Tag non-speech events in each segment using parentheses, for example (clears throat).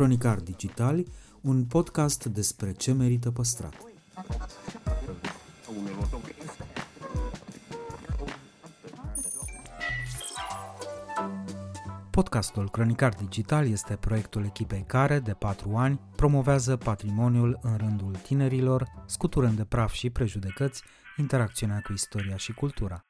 Cronicar Digitali, un podcast despre ce merită păstrat. Podcastul Cronicar Digital este proiectul echipei care, de patru ani, promovează patrimoniul în rândul tinerilor, scuturând de praf și prejudecăți interacțiunea cu istoria și cultura.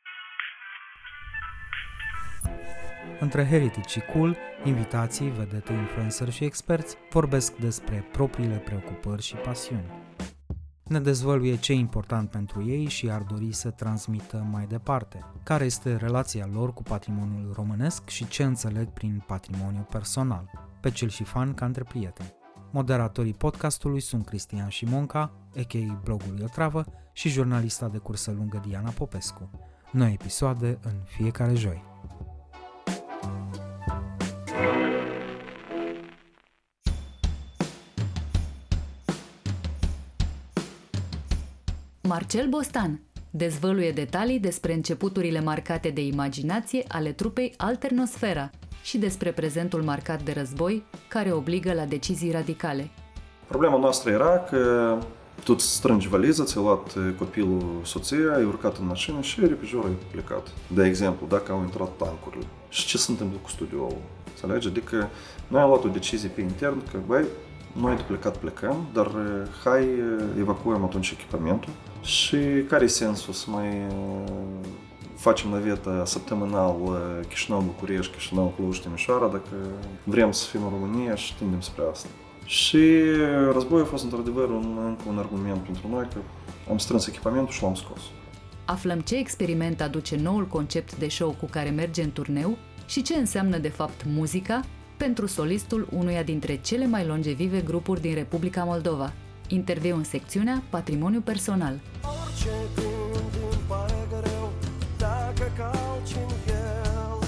Între Heritage și Cool, invitații, vedete, influencer și experți vorbesc despre propriile preocupări și pasiuni. Ne dezvăluie ce e important pentru ei și ar dori să transmită mai departe, care este relația lor cu patrimoniul românesc și ce înțeleg prin patrimoniu personal, pe cel și fan ca între prieteni. Moderatorii podcastului sunt Cristian Șimonca, a.k.a. blogului Otravă, și jurnalista de cursă lungă Diana Popescu. Noi episoade în fiecare joi. Marcel Bostan dezvăluie detalii despre începuturile marcate de imaginație ale trupei Alternosfera și despre prezentul marcat de război, care obligă la decizii radicale. Problema noastră era că tu îți strângi valiza, ți-ai luat copilul, soția, ai urcat în mașină și repejor ai plecat. De exemplu, dacă au intrat tancurile. Și ce se întâmplă cu studioul? Înțelegi? Adică noi am luat o decizie pe intern că, băi, noi de plecat plecăm, dar hai evacuăm atunci echipamentul și care e sensul să mai facem naveta săptămânal Chișinău-București, Chișinău-Cluj, Timișoara, dacă vrem să fim în România și tindem spre asta. Și războiul a fost într-adevăr un, încă un argument pentru noi că am strâns echipamentul și l-am scos. Aflăm ce experiment aduce noul concept de show cu care merge în turneu și ce înseamnă de fapt muzica pentru solistul unuia dintre cele mai longevive grupuri din Republica Moldova. Interviu în secțiunea Patrimoniu personal. Orice gând îmi pare greu dacă calci în el.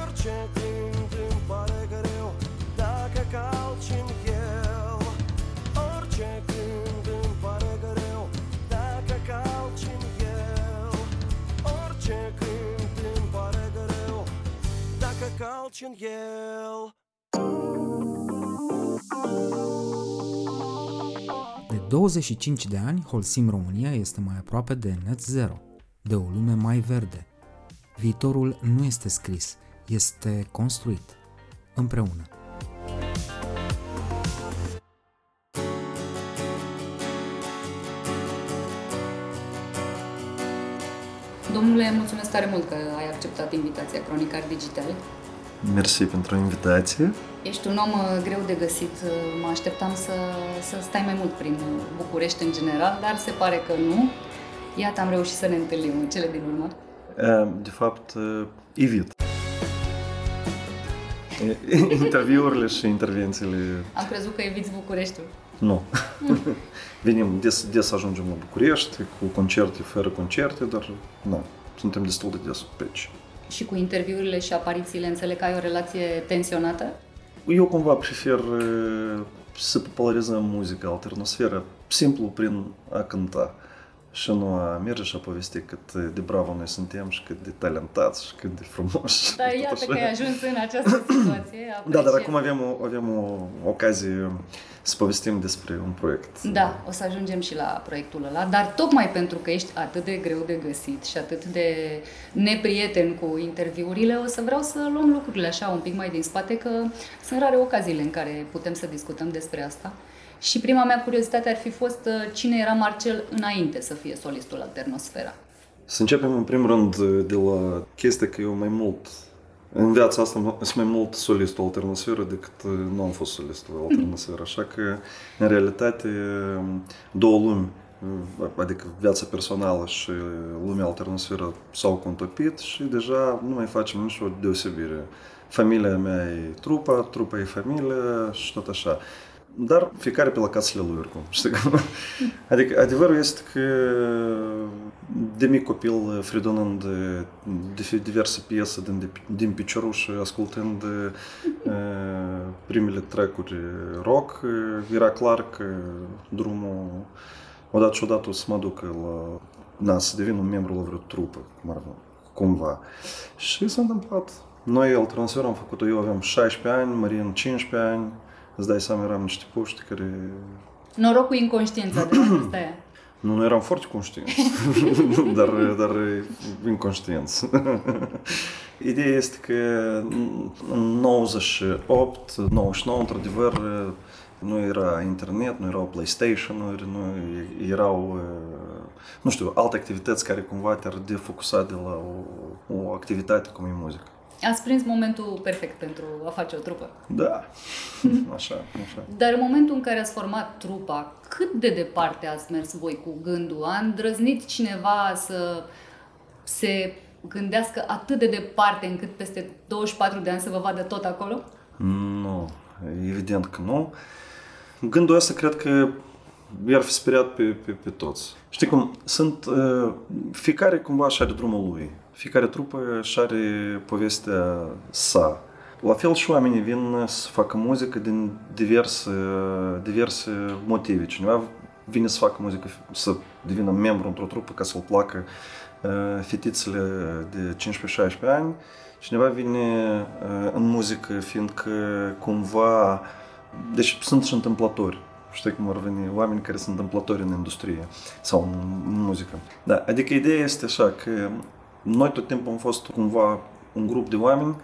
Orice gând îmi pare greu dacă calci în el. Orice gând îmi pare greu dacă calci în el. Orice gând îmi pare greu dacă calci în el. De 25 de ani, Holcim România este mai aproape de net zero, de o lume mai verde. Viitorul nu este scris, este construit, împreună. Domnule, mulțumesc tare mult că ai acceptat invitația Cronicar Digital. Mersi pentru invitație. Ești un om uh, greu de găsit. Uh, mă așteptam să, să stai mai mult prin București în general, dar se pare că nu. Iată, am reușit să ne întâlnim în cele din urmă. De fapt, evit. (laughs) Interviurile și intervențiile. Am crezut că eviți Bucureștiul. Nu. (laughs) Venim, des, des ajungem la București, cu concerte, fără concerte, dar nu, suntem destul de des pe aici. Și cu interviurile și aparițiile înțeleg că ai o relație tensionată? Eu cumva prefer să popularizăm muzica, alternosferă, simplu prin a cânta și nu a merge și a povesti cât de bravo noi suntem și cât de talentați și cât de frumoși. Da, iată că ai ajuns în această situație. Da, dar acum avem o, avem o ocazie să povestim despre un proiect. Da, o să ajungem și la proiectul ăla, dar tocmai pentru că ești atât de greu de găsit și atât de neprieten cu interviurile, o să vreau să luăm lucrurile așa un pic mai din spate, că sunt rare ocaziile în care putem să discutăm despre asta. Și prima mea curiozitate ar fi fost uh, cine era Marcel înainte să fie solistul Alternosfera. Să începem în primul rând de la chestia că eu mai mult în viața asta sunt mai mult solistul alternosferă decât uh, nu am fost solistul alternosferă. Așa că, în realitate, două lumi, uh, adică viața personală și lumea alternosferă s-au contopit și deja nu mai facem nicio deosebire. Familia mea e trupa, trupa e familia și tot așa. Dar fiecare pe locațiile lui oricum. (laughs) Știi? Adică adevărul este că de mic copil, fredonând de diverse piese din, din picioruș, ascultând uh, (laughs) primele track rock, era clar că drumul odată și odată o să mă ducă la na, să devin un membru la vreo trupă, cum ar cumva. Și s-a întâmplat. Noi, al transfer, am făcut-o, eu aveam 16 ani, Marin 15 ani, îți dai seama, eram niște puști care... Noroc cu inconștiența de asta aia. (clears throat) Nu, noi eram foarte conștienți, (laughs) dar, dar inconștienți. (laughs) Ideea este că în 98, 99, într-adevăr, nu era internet, nu erau PlayStation-uri, nu erau, nu știu, alte activități care cumva te-ar defocusa de la o, o activitate cum e muzică. Ați prins momentul perfect pentru a face o trupă. Da, așa, așa. Dar în momentul în care ați format trupa, cât de departe ați mers voi cu gândul? A îndrăznit cineva să se gândească atât de departe încât peste 24 de ani să vă vadă tot acolo? Nu, evident că nu. Gândul ăsta cred că i-ar fi speriat pe, pe, pe toți. Știi cum, sunt, uh, fiecare cumva și are drumul lui. Fiecare trupă și are povestea sa. La fel și oamenii vin să facă muzică din diverse, diverse motive. Cineva vine să facă muzică, să devină membru într-o trupă ca să-l placă fetițele de 15-16 ani. Cineva vine în muzică fiindcă cumva... Deci sunt și întâmplători. Știi cum ar veni oameni care sunt întâmplători în industrie sau în muzică. Da, adică ideea este așa că noi tot timpul am fost cumva un grup de oameni,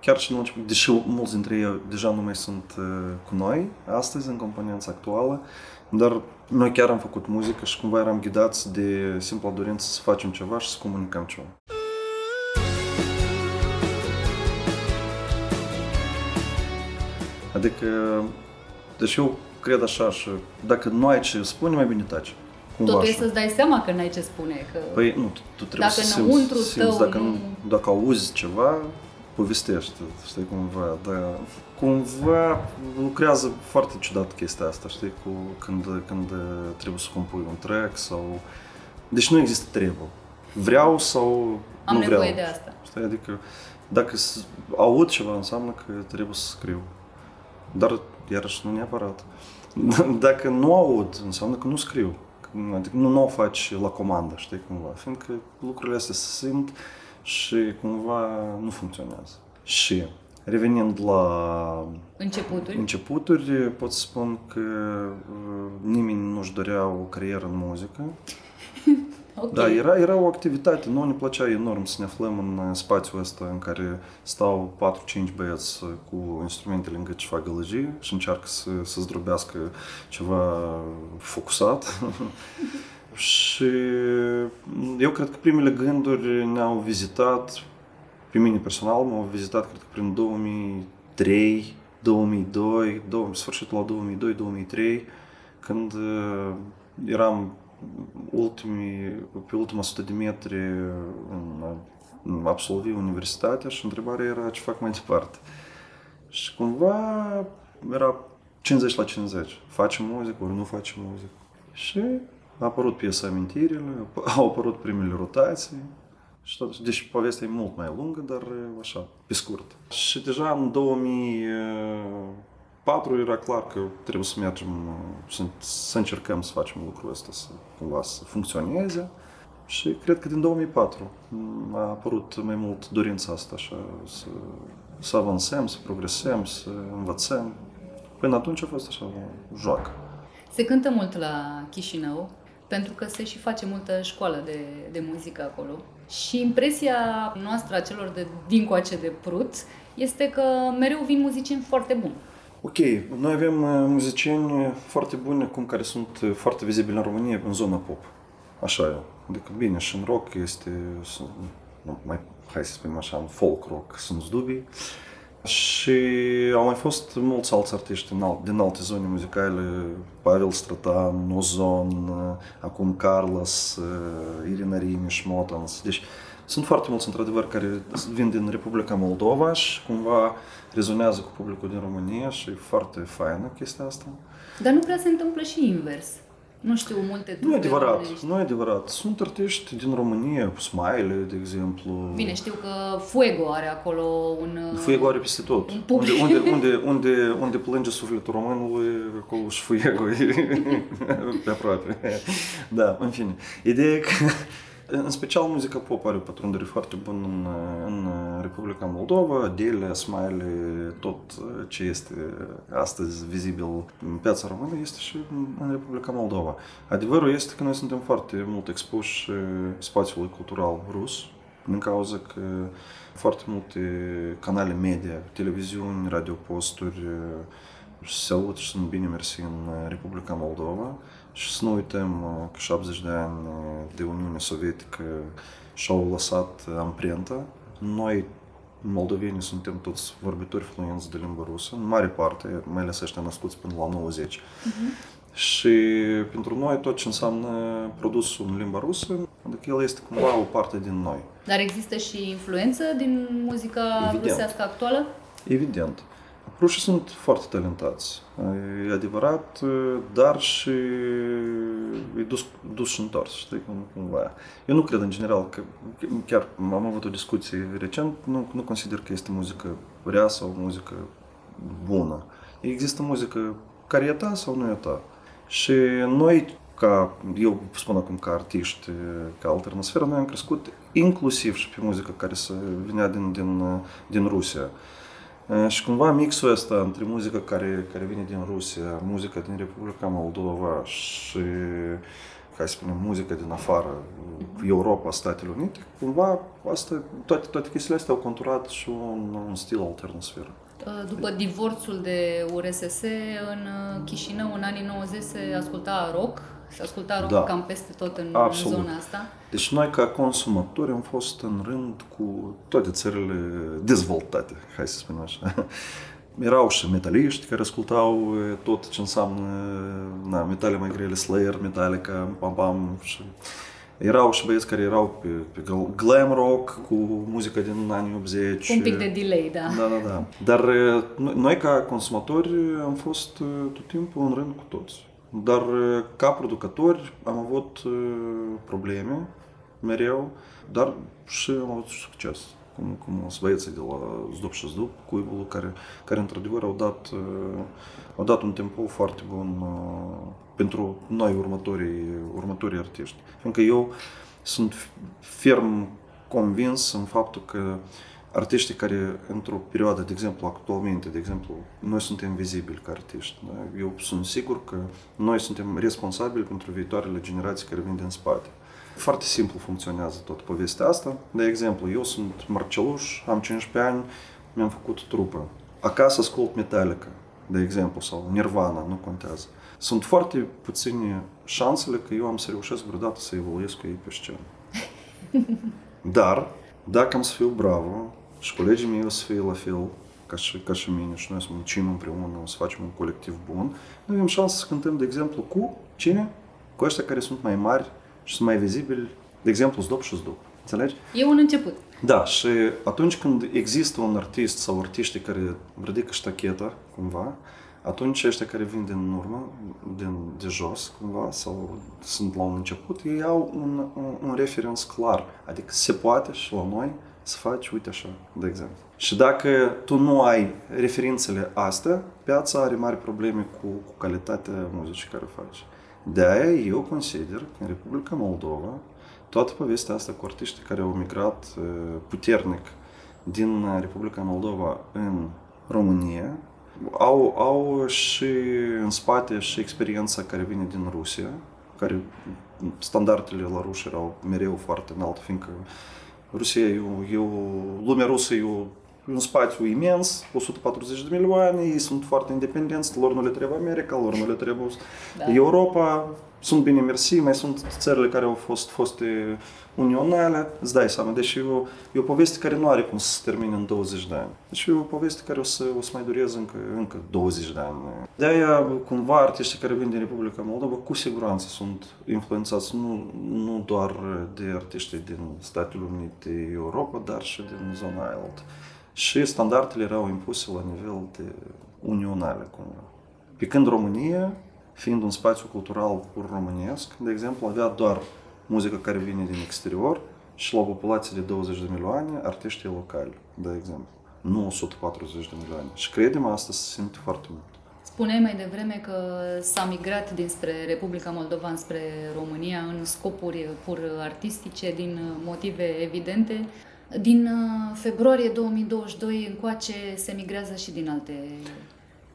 chiar și în început, deși mulți dintre ei deja nu mai sunt uh, cu noi astăzi, în componența actuală, dar noi chiar am făcut muzică și cumva eram ghidați de simpla dorință să facem ceva și să comunicăm ceva. Adică, deci eu cred așa și dacă nu ai ce spune, mai bine taci. Cumva Tot trebuie să-ți dai seama că n-ai ce spune. Că... Păi nu, tu, tu trebuie dacă să simți, simți tău dacă, nu... dacă auzi ceva, povestește, știi, cumva, dar cumva lucrează foarte ciudat chestia asta, știi, cu când, când trebuie să compui un track sau... Deci nu există trebuie. Vreau sau Am nu nevoie vreau. de asta. Știi, adică dacă aud ceva înseamnă că trebuie să scriu. Dar iarăși nu neapărat. (laughs) Dacă nu aud, înseamnă că nu scriu. Adică nu, nu o faci la comandă, știi, cumva. Fiindcă lucrurile astea se simt și cumva nu funcționează. Și revenind la începuturi, începuturi pot să spun că uh, nimeni nu-și dorea o carieră în muzică. (laughs) Okay. Da, era, era o activitate. Nu ne plăcea enorm să ne aflăm în spațiul ăsta în care stau 4-5 băieți cu instrumente lângă ceva gălăgie și încearcă să, să zdrobească ceva focusat. (laughs) și eu cred că primele gânduri ne-au vizitat, pe mine personal, m-au vizitat, cred că prin 2003, 2002, 2000, sfârșitul la 2002-2003, când eram ultimii, pe ultima sută de metri în, absolvi universitatea și întrebarea era ce fac mai departe. Și cumva era 50 la 50. Facem muzică ori nu facem muzică. Și a apărut piesa Amintirile, (laughs) au apărut primele rotații. Și tot, deci povestea e mult mai lungă, dar așa, pe scurt. Și deja în 2000 4 era clar că trebuie să mergem, să, să încercăm să facem lucrul ăsta, să cumva să funcționeze. Și cred că din 2004 a apărut mai mult dorința asta, așa, să, să avansăm, să progresăm, să învățăm. Până atunci a fost așa o joacă. Se cântă mult la Chișinău, pentru că se și face multă școală de, de muzică acolo. Și impresia noastră a celor de dincoace de Prut este că mereu vin muzicieni foarte buni. Ok, noi avem uh, muzicieni foarte buni acum care sunt uh, foarte vizibili în România în zona pop. Așa e. Adică bine, și în rock este, nu, mai, hai să spunem așa, în folk rock sunt zdubii. Și au mai fost mulți alți artiști din, alt, din alte zone muzicale, Pavel Stratan, Ozon, uh, acum Carlos, Irina Rimiș, Motans. Deci sunt foarte mulți, într-adevăr, care vin din Republica Moldova și cumva rezonează cu publicul din România și e foarte faină chestia asta. Dar nu prea se întâmplă și invers. Nu știu, multe Nu e adevărat, românești. nu e adevărat. Sunt artiști din România, cu Smile, de exemplu. Bine, știu că Fuego are acolo un... Fuego are peste tot. Un unde, unde, (laughs) unde, unde, unde plânge sufletul românului, acolo și Fuego e (laughs) pe aproape. Da, în fine. Ideea e că În special muzica pop are o pătrundere foarte bună în, în Republica Moldova, Adele, Smiley, tot ce este astăzi vizibil în piața română este și în Republica Moldova. Adevărul este că noi suntem foarte mult expuși spațiului cultural rus, din cauza că foarte multe canale media, televiziuni, radioposturi se aud și sunt bine mersi în Republica Moldova și să nu uităm că 70 de ani de Uniune Sovietică și-au lăsat amprenta. Noi, moldovenii, suntem toți vorbitori fluenți de limba rusă, în mare parte, mai ales ăștia născuți până la 90. Uh-huh. Și pentru noi tot ce înseamnă produsul în limba rusă, adică el este cumva o parte din noi. Dar există și influență din muzica Evident. rusească actuală? Evident. Rușii sunt foarte talentați, e adevărat, dar și e dus, dus și întors, știi, cumva. Eu nu cred în general că, chiar am avut o discuție recent, nu, nu consider că este muzică rea sau muzică bună. Există muzică care e ta sau nu e ta. Și noi, ca, eu spun acum ca artiști, ca alternosferă, noi am crescut inclusiv și pe muzică care se vinea din, din, din Rusia. Și cumva mixul ăsta între muzica care, care vine din Rusia, muzica din Republica Moldova și, ca să spunem, muzica din afară, Europa, Statele Unite, cumva asta, toate, toate chestiile astea au conturat și un, un stil alternosferă. După divorțul de URSS, în Chișinău, în anii 90, se asculta rock, se asculta rock da. cam peste tot în Absolut. zona asta. Deci noi, ca consumatori, am fost în rând cu toate țările dezvoltate, hai să spunem așa. (laughs) Erau și metaliști care ascultau tot ce înseamnă na, metale mai grele, Slayer, Metallica, Pam Pam și erau și băieți care erau pe, pe glam rock cu muzică din anii 80. Un pic de delay, da. Da, da, da. Dar noi ca consumatori am fost tot timpul în rând cu toți. Dar ca producători am avut probleme mereu, dar și am avut succes. Cum, cum sunt băieții de la Zdup și Zdup, cuibul, care, care într-adevăr au dat, au dat un tempo foarte bun pentru noi următorii, următorii artiști. Fiindcă eu sunt ferm convins în faptul că artiștii care într-o perioadă, de exemplu, actualmente, de exemplu, noi suntem vizibili ca artiști. Da? Eu sunt sigur că noi suntem responsabili pentru viitoarele generații care vin din spate. Foarte simplu funcționează tot povestea asta. De exemplu, eu sunt Marceluș, am 15 ani, mi-am făcut trupă. Acasă ascult Metallica, de exemplu, sau Nirvana, nu contează. Sunt foarte puține șansele că eu am să reușesc vreodată să evoluez cu ei pe scenă. (laughs) Dar, dacă am să fiu bravo și colegii mei o să fie la fel ca și, ca și mine și noi să muncim împreună, să facem un colectiv bun, noi avem șansa să cântăm, de exemplu, cu cine? Cu ăștia care sunt mai mari și sunt mai vizibili, de exemplu, Zdop și Zdop. Înțelegi? E un început. Da, și atunci când există un artist sau artiști care ridică ștacheta, cumva, atunci ăștia care vin din urmă, din, de jos, cumva, sau sunt la un început, ei au un, un, un referenț clar. Adică se poate și la noi să faci, uite așa, de exemplu. Și dacă tu nu ai referințele astea, piața are mari probleme cu, cu calitatea muzicii care faci. De aia eu consider că în Republica Moldova toată povestea asta cu artiștii care au migrat puternic din Republica Moldova în România au, au și în spate și experiența care vine din Rusia, care standardele la ruși erau mereu foarte înalte, fiindcă Rusia e, e o, lumea rusă e o un spațiu imens, 140 de milioane, ei sunt foarte independenți, lor nu le trebuie America, lor nu le trebuie da. Europa, sunt bine mersi, mai sunt țările care au fost foste unionale, îți dai seama, deci e o, e o poveste care nu are cum să se termine în 20 de ani. Deci e o poveste care o să, o să mai dureze încă, încă 20 de ani. De-aia, cumva, artiștii care vin din Republica Moldova, cu siguranță sunt influențați nu, nu doar de artiștii din Statele Unite, Europa, dar și din zona aia altă. Și standardele erau impuse la nivel de unionale, cumva. Pe când România, fiind un spațiu cultural pur românesc, de exemplu, avea doar muzică care vine din exterior și la o populație de 20 de milioane, artiștii locali, de exemplu. Nu 140 de milioane. Și credem, asta se simte foarte mult. Spuneai mai devreme că s-a migrat dinspre Republica Moldova spre România în scopuri pur artistice, din motive evidente. Din uh, februarie 2022 încoace se migrează și din alte,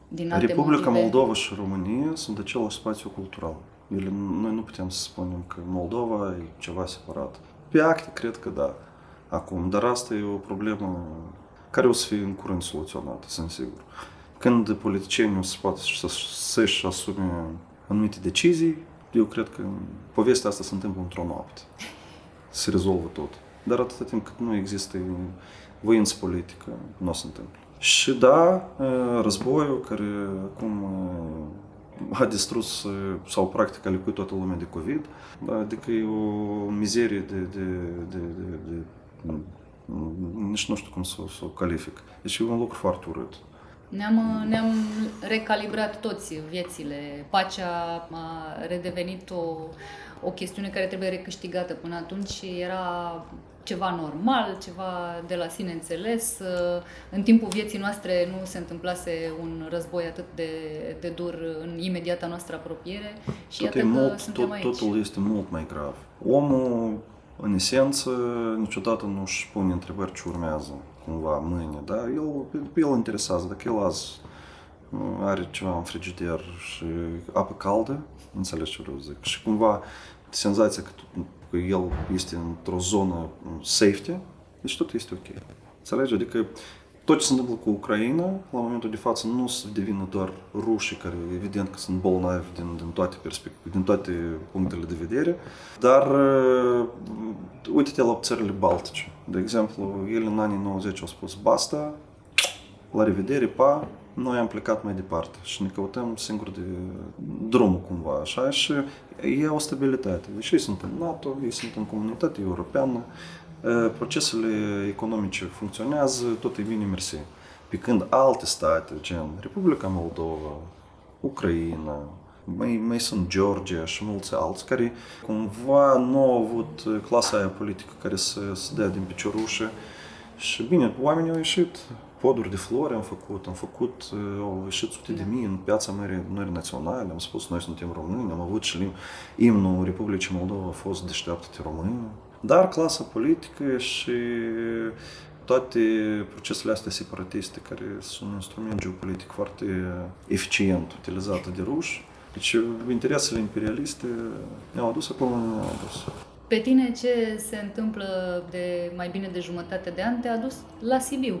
din alte Republica motive. Moldova și România sunt același spațiu cultural. Ele, noi nu putem să spunem că Moldova e ceva separat. Pe acte, cred că da, acum, dar asta e o problemă care o să fie în curând soluționată, sunt sigur. Când politicienii o să poată să, să-și asume anumite decizii, eu cred că povestea asta se întâmplă într-o noapte. Se rezolvă tot. Dar atâta timp cât nu există voință politică, nu o se întâmplă. Și da, războiul care acum a distrus sau practic a licuit toată lumea de COVID, adică e o mizerie de, de, de, de, de nici nu știu cum să, să o calific. Deci e un lucru foarte urât. Ne-am, ne-am recalibrat toți viețile. Pacea a redevenit o, o chestiune care trebuie recâștigată. Până atunci era ceva normal, ceva de la sine înțeles. În timpul vieții noastre nu se întâmplase un război atât de, de dur în imediata noastră apropiere și tot iată că mult, suntem tot, aici. Totul este mult mai grav. Omul, în esență, niciodată nu își pune întrebări ce urmează cumva mâine, da? El, el interesează, dacă el azi are ceva în frigider și apă caldă, înțelegi ce vreau să zic, și cumva senzația că, că el este într-o zonă safety, deci tot este ok. Înțelegi? Adică tot ce se întâmplă cu Ucraina, la momentul de față, nu se devină doar rușii, care evident că sunt bolnavi din, din toate perspective, din toate punctele de vedere, dar uh, uite-te la țările baltice. De exemplu, ele în anii 90 au spus basta, la revedere, pa, noi am plecat mai departe și ne căutăm singur de drumul cumva, așa, și e o stabilitate. Deci ei sunt în NATO, ei sunt în comunitatea europeană, procesele economice funcționează, tot e bine, mersi. Pe când alte state, gen Republica Moldova, Ucraina, mai, mai sunt Georgia și mulți alți care cumva nu au avut clasa aia politică care să se dea din piciorușă și bine, oamenii au ieșit, poduri de flori am făcut, am făcut, au ieșit sute de mii în piața mării, mării naționale, am spus noi suntem români, am avut și imnul Republicii Moldova a fost deșteaptă-te români. Dar clasa politică și toate procesele astea separatiste, care sunt un instrument geopolitic foarte eficient utilizat de ruși, deci interesele imperialiste ne-au adus acolo unde ne-au adus. Pe tine ce se întâmplă de mai bine de jumătate de ani te-a dus la Sibiu.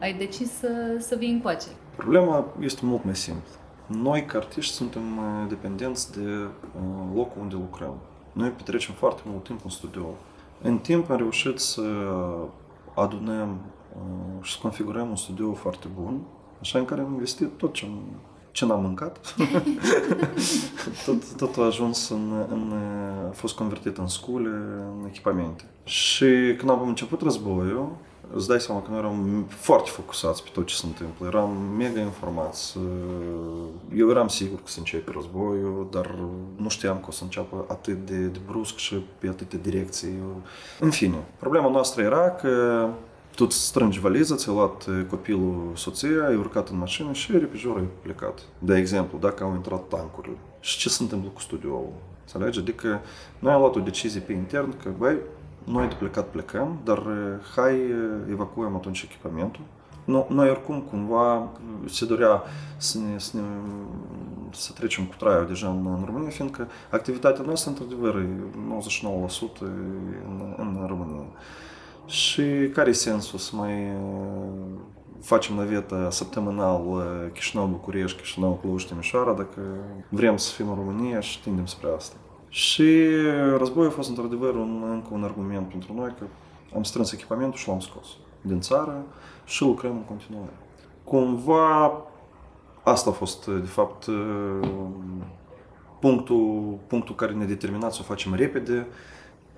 Ai decis să, să vii încoace. Problema este mult mai simplă. Noi, ca artiști, suntem dependenți de locul unde lucrăm. Noi petrecem foarte mult timp în studio. În timp am reușit să adunăm și să configurăm un studio foarte bun, așa în care am investit tot ce am ce n-am mâncat. (laughs) (laughs) tot, totul a ajuns în, în, a fost convertit în scule, în echipamente. Și când am început războiul, îți dai seama că noi eram foarte focusați pe tot ce se întâmplă, eram mega informați. Eu eram sigur că se începe războiul, dar nu știam că o să înceapă atât de, de brusc și pe atâtea direcții. În fine, problema noastră era că tu îți strângi valiza, ți-ai luat copilul, soția, ai urcat în mașină și repejor ai plecat. De exemplu, dacă au intrat tancurile. Și ce se întâmplă cu studioul? Înțelegi? Adică noi am luat o decizie pe intern că, băi, noi de plecat plecăm, dar hai evacuăm atunci echipamentul. No, noi oricum cumva se dorea să, ne, să, ne, să trecem cu traiul deja în, în România, fiindcă activitatea noastră, într-adevăr, e 99% în, în România. Și care e sensul să mai facem navetă săptămânal Chișinău-București, Chișinău-Cluj, Timișoara, dacă vrem să fim în România și tindem spre asta. Și războiul a fost într-adevăr un, încă un argument pentru noi că am strâns echipamentul și l-am scos din țară și lucrăm în continuare. Cumva asta a fost, de fapt, punctul, punctul care ne-a determinat să o facem repede,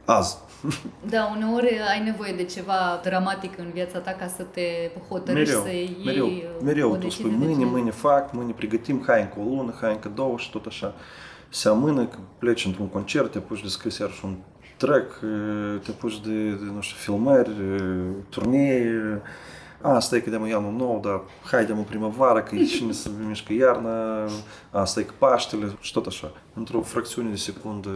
azi. (laughs) Da, uneori ai nevoie de ceva dramatic în viața ta ca să te hotărăști mereu, să iei mereu, o mereu tu decizie spui de mâine, genul. mâine fac, mâine pregătim, hai încă o lună, hai încă două și tot așa. Se amână, că pleci într-un concert, te apuci de scris iarăși un track, te apuci de, de nu știu, filmări, turnee, a, stai că de iau un nou, dar haide mă primăvară, că e cine să mișcă iarna, a, stai că Paștele și tot așa. Într-o fracțiune de secundă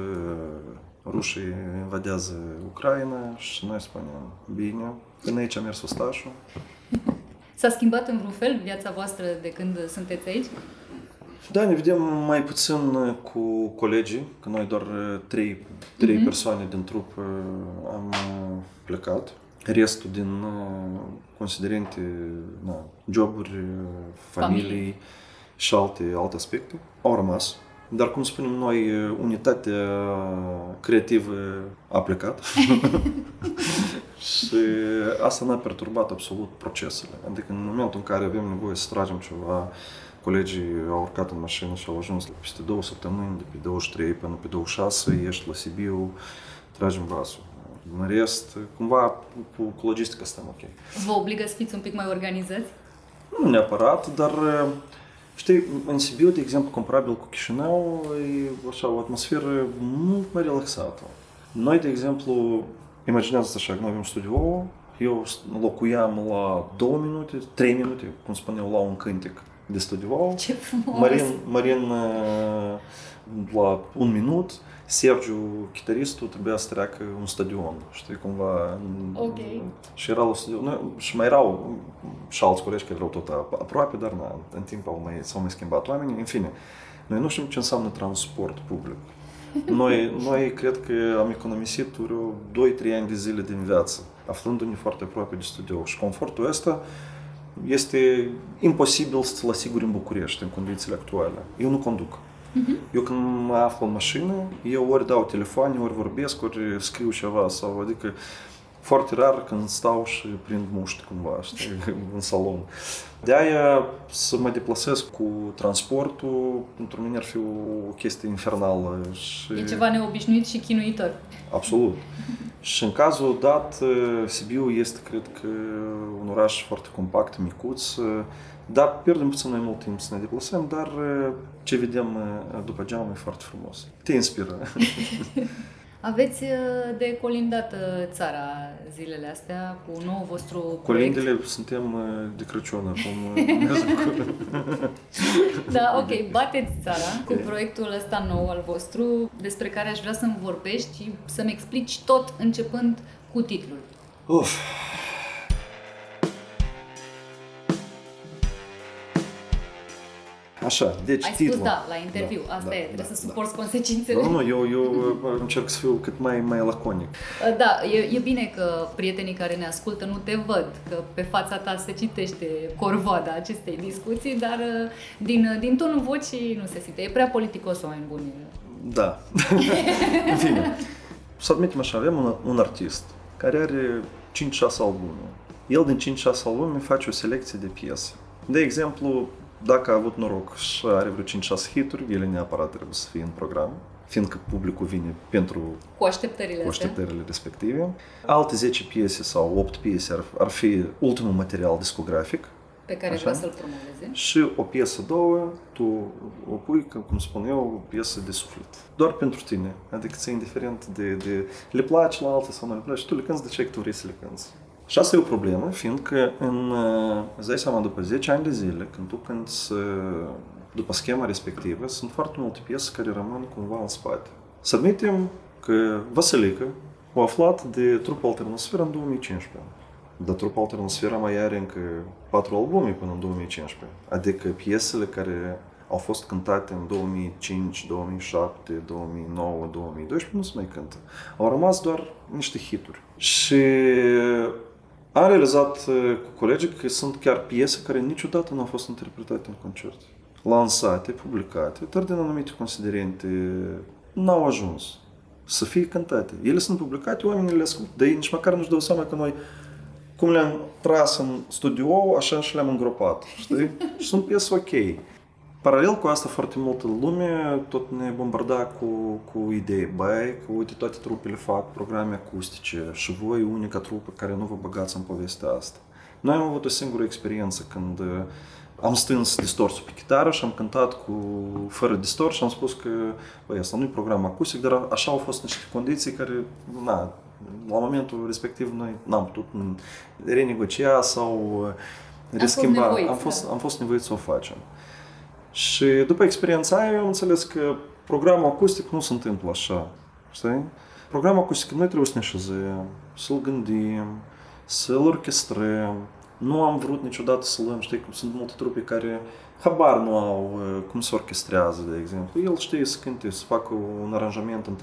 rușii invadează Ucraina și noi spunem, bine, până aici a mers ostașul. S-a schimbat în vreun fel viața voastră de când sunteți aici? Da, ne vedem mai puțin cu colegii, că noi doar trei, trei mm-hmm. persoane din trup am plecat. Restul din considerente, na, joburi, familii Familie. și alte, alte aspecte au rămas. Dar, cum spunem noi, unitatea creativă a plecat. (laughs) și asta n-a perturbat absolut procesele. Adică în momentul în care avem nevoie să tragem ceva, colegii au urcat în mașină și au ajuns peste două săptămâni, de pe 23 până pe 26, ești la Sibiu, tragem vasul. În rest, cumva, cu, cu logistica stăm ok. Vă obligă să fiți un pic mai organizați? Nu neapărat, dar Știi, în Sibiu, de exemplu, comparabil cu Chișinău, e așa o atmosferă mult mai relaxată. Noi, de exemplu, imaginează așa, că noi avem studio, eu locuiam la două minute, trei minute, cum spuneau, la un cântec de studio. Ce frumos! Marin, Marin la un minut, Sergiu, chitaristul, trebuia să treacă un stadion, știi, cumva. Ok. Și era la stadion, și mai erau și alți colegi care erau tot aproape, dar na, în timp au mai, s-au mai schimbat oamenii. În fine, noi nu știm ce înseamnă transport public. (laughs) Noi, noi cred că am economisit 2-3 ani de zile din viață, aflându-ne foarte aproape de studio. Și confortul ăsta este imposibil să-l asiguri în București, în condițiile actuale. Eu nu conduc. Uh-huh. Eu când mă aflu în mașină, eu ori dau telefoane, ori vorbesc, ori scriu ceva sau adică foarte rar când stau și prind muști cumva, știi, (laughs) în salon. De aia să mă deplasez cu transportul, pentru mine ar fi o chestie infernală. Și... E ceva neobișnuit și chinuitor. Absolut. și în cazul dat, Sibiu este, cred că, un oraș foarte compact, micuț, da, pierdem puțin mai mult timp să ne deplasăm, dar ce vedem după geam e foarte frumos. Te inspiră. (laughs) Aveți de colindat țara zilele astea cu nou vostru Colindele proiect. suntem de Crăciun acum. (laughs) da, ok, bateți țara cu proiectul ăsta nou al vostru despre care aș vrea să-mi vorbești și să-mi explici tot începând cu titlul. Uf, Așa, deci Ai titlul. spus da la interviu, da, asta da, e, trebuie da, să suporți da. consecințele. Nu, nu, eu, eu încerc să fiu cât mai, mai laconic. Da, e, e bine că prietenii care ne ascultă nu te văd, că pe fața ta se citește corvoada acestei discuții, dar din, din tonul vocii nu se simte. E prea politicos oameni buni. Da. (laughs) În fine, să admitem așa, avem un, un artist care are 5-6 albume. El din 5-6 albume face o selecție de piese. De exemplu, dacă a avut noroc și are vreo 5-6 hituri, ele neapărat trebuie să fie în program, fiindcă publicul vine pentru cu așteptările, cu așteptările respective. Alte 10 piese sau 8 piese ar, ar fi ultimul material discografic, pe care vrea să-l promoveze. Și o piesă, două, tu o pui, cum spun eu, o piesă de suflet. Doar pentru tine. Adică ți indiferent de, de le place la altă sau nu le place, tu le cânti de ce tu vrei să le cânti. Și asta e o problemă, fiindcă în, îți dai seama, după 10 ani de zile, când tu cânti după schema respectivă, sunt foarte multe piese care rămân cumva în spate. Să admitem că Vasilica a aflat de trupa Alternosfera în 2015. Dar trupa Alternosfera mai are încă patru albume până în 2015. Adică piesele care au fost cântate în 2005, 2007, 2009, 2012 nu se mai cântă. Au rămas doar niște hituri. Și am realizat uh, cu colegii că sunt chiar piese care niciodată nu au fost interpretate în concert. Lansate, publicate, dar din anumite considerente n-au ajuns să fie cântate. Ele sunt publicate, oamenii le ascultă, dar ei nici măcar nu-și dau seama că noi cum le-am tras în studio, așa și le-am îngropat, știi? (laughs) și sunt piese ok. Paralel cu asta, foarte multă lume tot ne bombarda cu, cu idei. Băi, că uite, toate trupele fac programe acustice și voi, unica trupă care nu vă băgați în povestea asta. Noi am avut o singură experiență când am stâns distorsul pe chitară și am cântat cu fără distors și am spus că, băi, asta nu e program acustic, dar așa au fost niște condiții care, na, la momentul respectiv noi n-am putut renegocia sau reschimba. Nevoiți, am, fost, da. am fost nevoit să o facem. Și după experiența aia, eu am înțeles că programul acustic nu se întâmplă așa. Știi? Programul acustic, noi trebuie să ne așezăm, să-l gândim, să-l orchestrăm. Nu am vrut niciodată să luăm, știi, cum sunt multe trupe care habar nu au uh, cum se orchestrează, de exemplu. El știe să cânte, să facă un aranjament în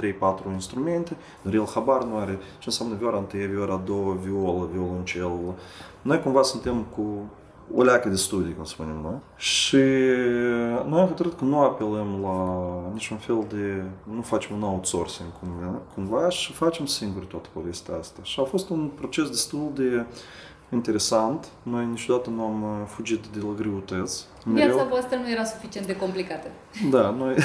3-4 instrumente, dar el habar nu are ce înseamnă vioara întâi, vioara a doua, violă, violoncel. Noi cumva suntem cu o leacă de studii, cum spunem noi. Și noi am hotărât că nu apelăm la niciun fel de... nu facem un outsourcing cumva, cumva și facem singuri toată povestea asta. Și a fost un proces destul de interesant. Noi niciodată nu am uh, fugit de la greutăți. Viața voastră nu era suficient de complicată. Da, noi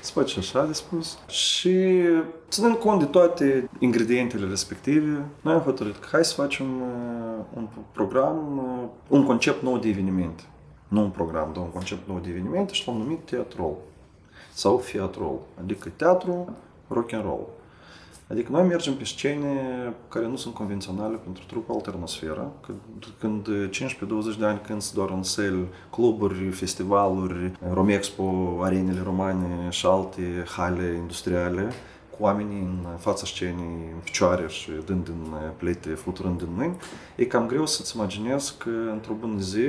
se face așa de spus. Și ținând cont de toate ingredientele respective, noi am hotărât că hai să facem uh, un program, uh, un concept nou de evenimente. Nu un program, dar un concept nou de evenimente și l-am numit teatrol. Sau fiatrol. Adică teatru, rock and roll. Adică noi mergem pe scene care nu sunt convenționale pentru trupul Alternosfera, când 15-20 de ani când doar în sel cluburi, festivaluri, Romexpo, arenele romane și alte hale industriale, cu oamenii în fața scenei, în picioare și dând în plete, fluturând în mâini, e cam greu să-ți imaginezi că într-o bună zi,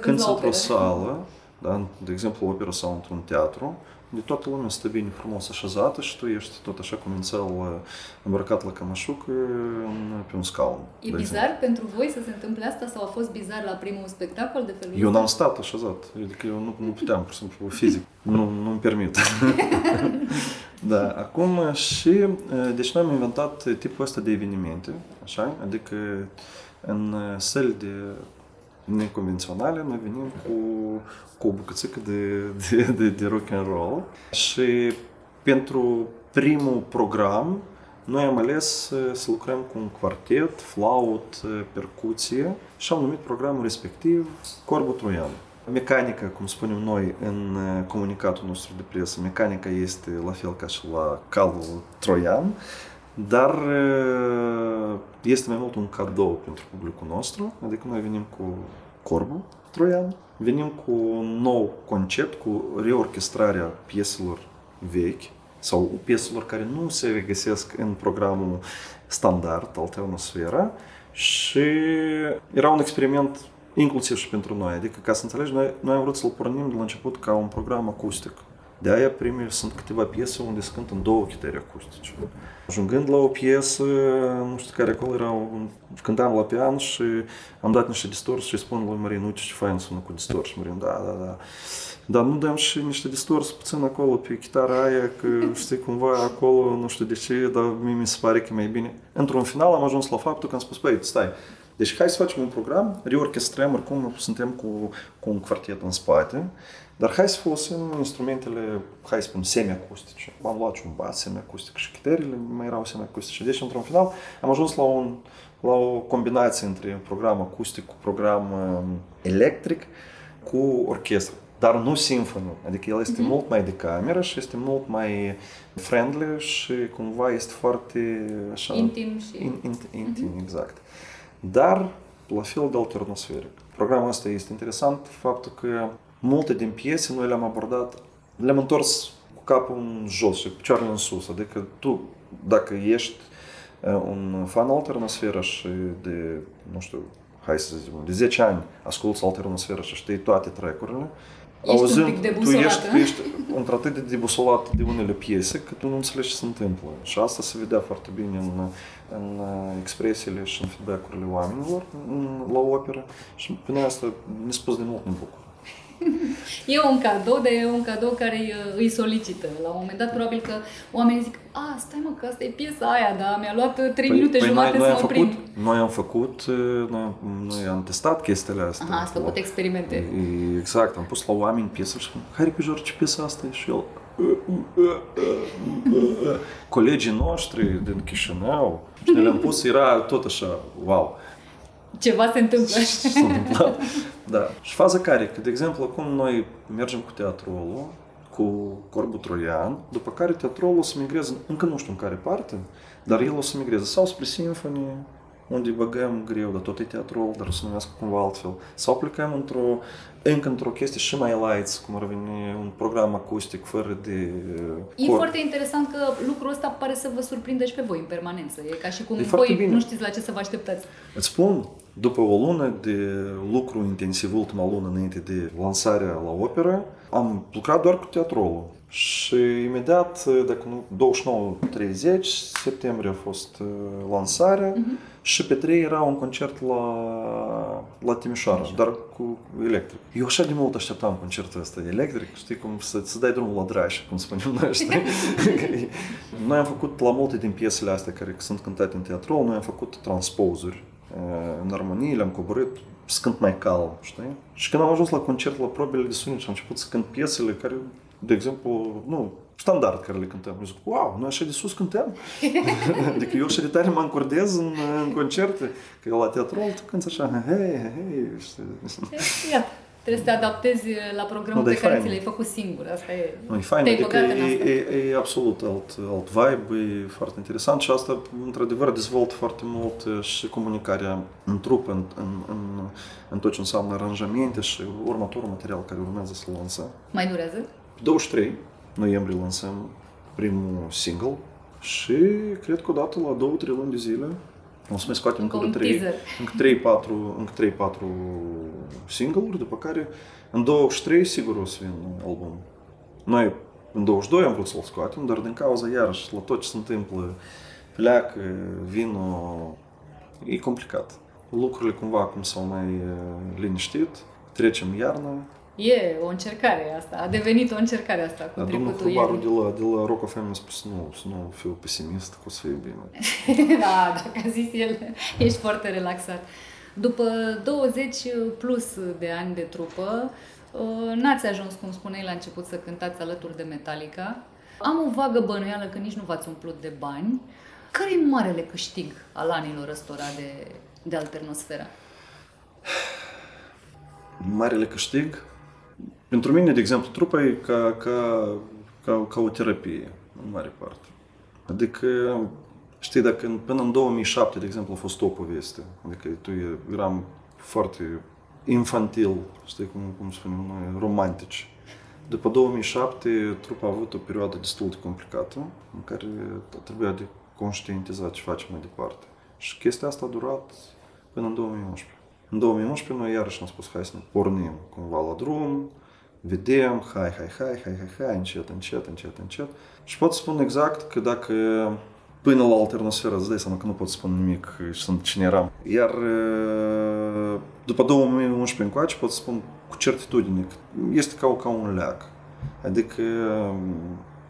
când sunt într-o sală, da, de exemplu opera sau într-un teatru, de toată lumea stă bine frumos așezată și tu ești tot așa cu mințel îmbrăcat la cămășuc pe un scaun. E bizar exemplu. pentru voi să se întâmple asta sau a fost bizar la primul spectacol de felul Eu n-am stat așezat, adică eu nu, nu puteam, pur și simplu, fizic, nu, nu-mi permit. da, acum și, deci noi am inventat tipul ăsta de evenimente, așa, adică în săli de neconvenționale, noi venim cu, cu o bucățică de, de, de, de rock and roll și pentru primul program noi am ales să lucrăm cu un quartet, flaut, percuție și am numit programul respectiv Corbul Troian. Mecanica, cum spunem noi în comunicatul nostru de presă, mecanica este la fel ca și la calul troian, dar este mai mult un cadou pentru publicul nostru, adică noi venim cu corbul troian, venim cu un nou concept, cu reorchestrarea pieselor vechi sau pieselor care nu se regăsesc în programul standard Alternosfera și era un experiment inclusiv și pentru noi. Adică, ca să înțelegi, noi, noi am vrut să-l pornim de la început ca un program acustic. De aia primele sunt câteva piese unde se cântă în două chitări acustice. Ajungând la o piesă, nu știu care acolo era, cântam la pian și am dat niște distors și spun lui Marin, uite ce fain sună cu distors. Și Marin, da, da, da. Dar nu dăm și niște distors puțin acolo pe chitara aia, că știi cumva acolo, nu știu de ce, dar mie mi se pare că mai bine. Într-un final am ajuns la faptul că am spus, băi, stai, deci hai să facem un program, reorchestrăm, oricum suntem cu, cu un quartet în spate, dar hai să folosim instrumentele, hai să spun, semi-acustice. Am luat și un bas semi-acustic și chitările mai erau semi-acustice. Deci, într-un final, am ajuns la, un, la o combinație între program acustic cu program electric cu orchestră. Dar nu symphony, adică el este mm-hmm. mult mai de cameră și este mult mai friendly și cumva este foarte așa... Intim și... In, in, intim, mm-hmm. exact. Dar la fel de alternosferic. Programul ăsta este interesant, faptul că multe din piese noi le-am abordat, le-am întors cu capul în jos și picioarele în sus. Adică tu, dacă ești un fan alternosferă și de, nu știu, hai să zicem, de 10 ani asculți alternosferă și știi toate track-urile, Ești auzind, un pic tu ești, tu ești într-atât de debusolat de unele piese că tu nu înțelegi ce se întâmplă. Și asta se vedea foarte bine în, în expresiile și în feedback-urile oamenilor la operă și prin asta ne spus de mult ne bucur. E un cadou, dar e un cadou care îi solicită. La un moment dat, probabil că oamenii zic, a, stai mă, că asta e piesa aia, dar mi-a luat 3 păi, minute păi jumate noi, să mă prind. Noi am făcut, noi, noi am testat chestiile astea. Aha, ați făcut experimente. Exact, am pus la oameni piesă și spun, hai repede, ce piesa asta e? Și el, colegii noștri din Chișinău, și le-am pus, era tot așa, wow. Ceva se întâmplă. Ce s-a întâmplat? Da. Și faza care, că, de exemplu, acum noi mergem cu teatrolul, cu Corbul Troian, după care teatrolul o să migreze, încă nu știu în care parte, Dar el o să migreze sau spre Symphony, unde băgăm greu, dar tot e teatrul, dar o să numească cumva altfel. Sau plecăm într-o, încă într-o chestie și mai lights, cum ar veni un program acustic fără de E cor. foarte interesant că lucrul ăsta pare să vă surprindă și pe voi în permanență. E ca și cum E foarte voi bine. nu știți la ce să vă așteptați. Îți spun, după o lună de lucru intensiv, ultima lună înainte de lansarea la operă, am lucrat doar cu teatrolul. Și imediat, dacă nu, 29-30 septembrie a fost uh, lansarea și pe 3 era un concert la, la Timișoara, dar cu electric. Eu așa de mult așteptam concertul ăsta electric, știi, cum să, să dai drumul la draș, cum spunem noi, știi? (laughs) noi am făcut la multe din piesele astea care sunt cântate în teatrol, noi am făcut transpozuri uh, în armonie, le-am coborât să cânt mai calm, știi? Și când am ajuns la concert, la probele de sunet și am început să cânt piesele care, de exemplu, nu, standard care le cântăm. Eu zic, wow, noi așa de sus cântăm? (laughs) adică eu așa de tare mă încordez în, în concerte, că la teatrol tu cânti așa, hei, hei, știi? Iată, trebuie să te adaptezi la programul Nu, dar pe e care fain. ți l-ai făcut singur. Asta e... Nu, e fain, Te-ai adică băgat în e, asta. e, e, absolut alt, alt vibe, e foarte interesant și asta, într-adevăr, dezvoltă foarte mult e, și comunicarea în trup, în, în, în, în tot ce înseamnă aranjamente și următorul material care urmează să-l lansăm. Mai durează? Pe 23 noiembrie lansăm primul single și cred că odată la 2-3 luni de zile o să mai scoatem Încă încă un 3, teaser. încă 3-4, încă 3-4 single-uri, după care în 23 sigur o să vină album. Noi în 22 am vrut să-l scoatem, dar din cauza iarăși la tot ce se întâmplă pleacă, vină, e complicat. Lucrurile cumva acum s-au mai eh, liniștit, trecem iarna, E o încercare asta. A devenit o încercare asta cu Dar domnul trecutul Hrubaru de iernii. la, de la Rock FM mi-a spus să nu, să nu fiu pesimist, că o să fie bine. (laughs) da, dacă a zis el, ești foarte relaxat. După 20 plus de ani de trupă, uh, n-ați ajuns, cum spuneai la început, să cântați alături de Metallica. Am o vagă bănuială că nici nu v-ați umplut de bani. Care e marele câștig al anilor ăstora de, de alternosfera? Marele câștig, pentru mine, de exemplu, trupa e ca, ca, ca, ca o terapie, în mare parte. Adică, știi, dacă în, până în 2007, de exemplu, a fost o poveste, adică tu e- eram foarte infantil, știi, cum, cum spunem noi, romantici. După 2007, trupa a avut o perioadă destul de complicată, în care trebuia de conștientizat ce facem mai departe. Și chestia asta a durat până în 2011. În 2011 noi iarăși am spus, hai să ne pornim cumva la drum, vedem, hai, hai, hai, hai, hai, hai, încet, încet, încet, încet. Și pot spun exact că dacă până la alternosferă îți dai seama că nu pot spune nimic și sunt cine eram. Iar uh, după 2011 încoace pot spun cu certitudine că este ca, ca un leac. Adică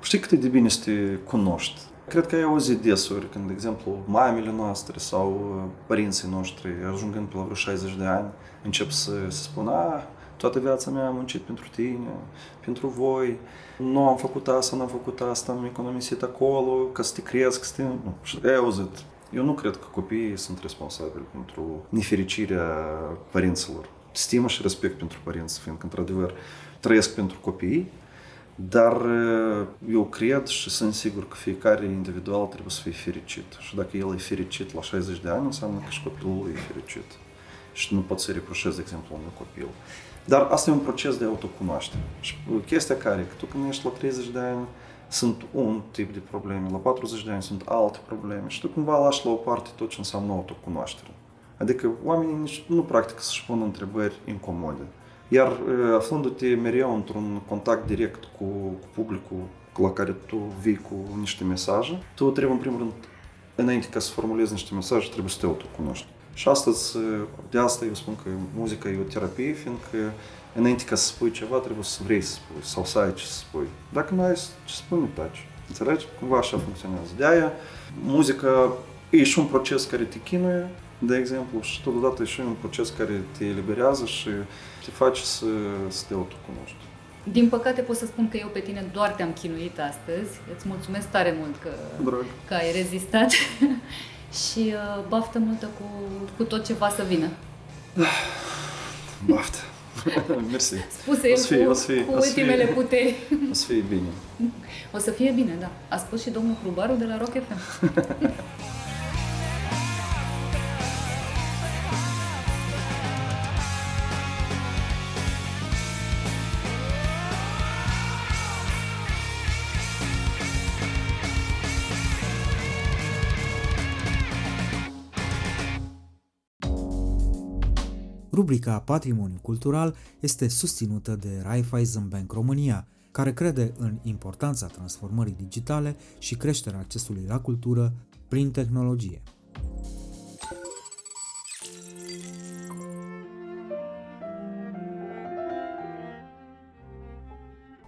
știi cât e de bine să te cunoști. Cred că ai auzit desuri când, de exemplu, mamele noastre sau uh, părinții noștri, ajungând pe la vreo 60 de ani, încep să, să spună, a, toată viața mea am muncit pentru tine, pentru voi, nu am făcut asta, nu am făcut asta, am economisit acolo, ca să te cresc, să te... Nu. Și ai auzit. Eu nu cred că copiii sunt responsabili pentru nefericirea părinților. Stimă și respect pentru părinți, fiindcă, într-adevăr, trăiesc pentru copii, dar uh, eu cred și sunt sigur că fiecare individual trebuie să fie fericit. Și dacă el e fericit la 60 de ani, înseamnă că și copilul lui e fericit. Și nu pot să reproșez, de exemplu, unui copil. Dar asta e un proces de autocunoaștere. Și chestia care, că tu când ești la 30 de ani, sunt un tip de probleme, la 40 de ani sunt alte probleme și tu cumva lași la o parte tot ce înseamnă autocunoaștere. Adică oamenii nici nu practică să-și pună întrebări incomode. Iar uh, aflându-te mereu într-un contact direct cu, cu publicul la care tu vii cu niște mesaje, tu trebuie în primul rând, înainte ca să formulezi niște mesaje, trebuie să te autocunoști. Și astăzi, uh, de asta eu spun că muzica e o terapie, fiindcă înainte ca să spui ceva, trebuie să vrei să spui sau să ai ce să spui. Dacă nu ai ce spui, nu taci. Înțelegi? Cumva așa funcționează. De aia, muzica e și un proces care te chinuie, de exemplu, și totodată e și un proces care te eliberează și te face să, să te autocunoști. Din păcate pot să spun că eu pe tine doar te-am chinuit astăzi. Îți mulțumesc tare mult că, Drag. că ai rezistat (laughs) și uh, baftă multă cu, cu tot ce va să vină. Baftă! (laughs) Mersi. Spuse el fie, cu, o să fie, cu o să fie. ultimele puteri. (laughs) O să fie bine. O să fie bine, da. A spus și domnul Crubaru de la Rock FM. (laughs) Rubrica Patrimoniu Cultural este susținută de Raiffeisen Bank România, care crede în importanța transformării digitale și creșterea accesului la cultură prin tehnologie.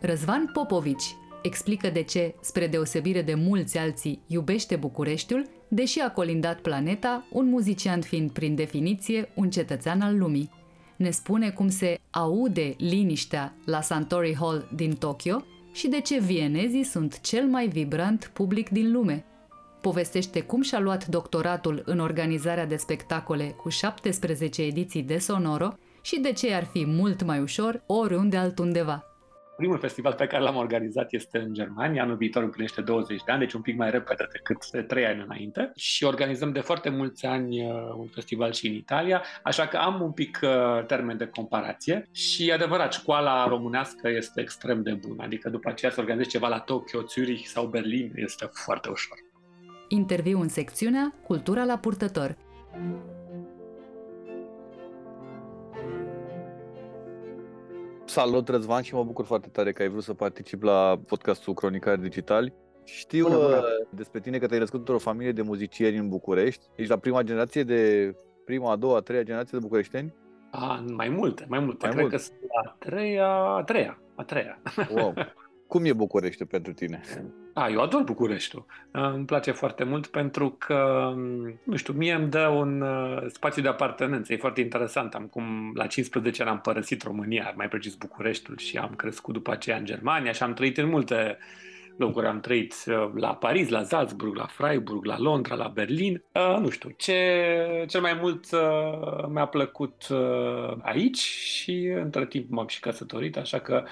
Răzvan Popovici explică de ce, spre deosebire de mulți alții, iubește Bucureștiul, deși a colindat planeta, un muzician fiind prin definiție un cetățean al lumii. Ne spune cum se aude liniștea la Santori Hall din Tokyo și de ce vienezii sunt cel mai vibrant public din lume. Povestește cum și-a luat doctoratul în organizarea de spectacole cu 17 ediții de sonoro și de ce ar fi mult mai ușor oriunde altundeva. Primul festival pe care l-am organizat este în Germania, anul viitor împlinește 20 de ani, deci un pic mai repede decât de 3 ani înainte. Și organizăm de foarte mulți ani uh, un festival și în Italia, așa că am un pic uh, termen de comparație. Și adevărat, școala românească este extrem de bună, adică după aceea să organizezi ceva la Tokyo, Zurich sau Berlin este foarte ușor. Interviu în secțiunea Cultura la purtător. Salut, Răzvan, și mă bucur foarte tare că ai vrut să particip la podcastul Cronicari Digitali. Știu Bună, bună. uh, despre tine că te-ai născut într-o familie de muzicieni în București. Ești la prima generație de prima, a doua, a treia generație de bucureșteni? A, mai multe, mai multe. Mai Cred mult. că sunt a treia, a treia, a treia. Wow! (laughs) Cum e București pentru tine? A, eu ador Bucureștiul. Uh, Îmi place foarte mult pentru că, um, nu știu, mie îmi dă un uh, spațiu de apartenență. E foarte interesant. Am cum la 15 ani am părăsit România, mai precis Bucureștiul și am crescut după aceea în Germania și am trăit în multe locuri. Am trăit uh, la Paris, la Salzburg, la Freiburg, la Londra, la Berlin. Uh, nu știu, ce cel mai mult uh, mi-a plăcut uh, aici și între timp m-am și căsătorit, așa că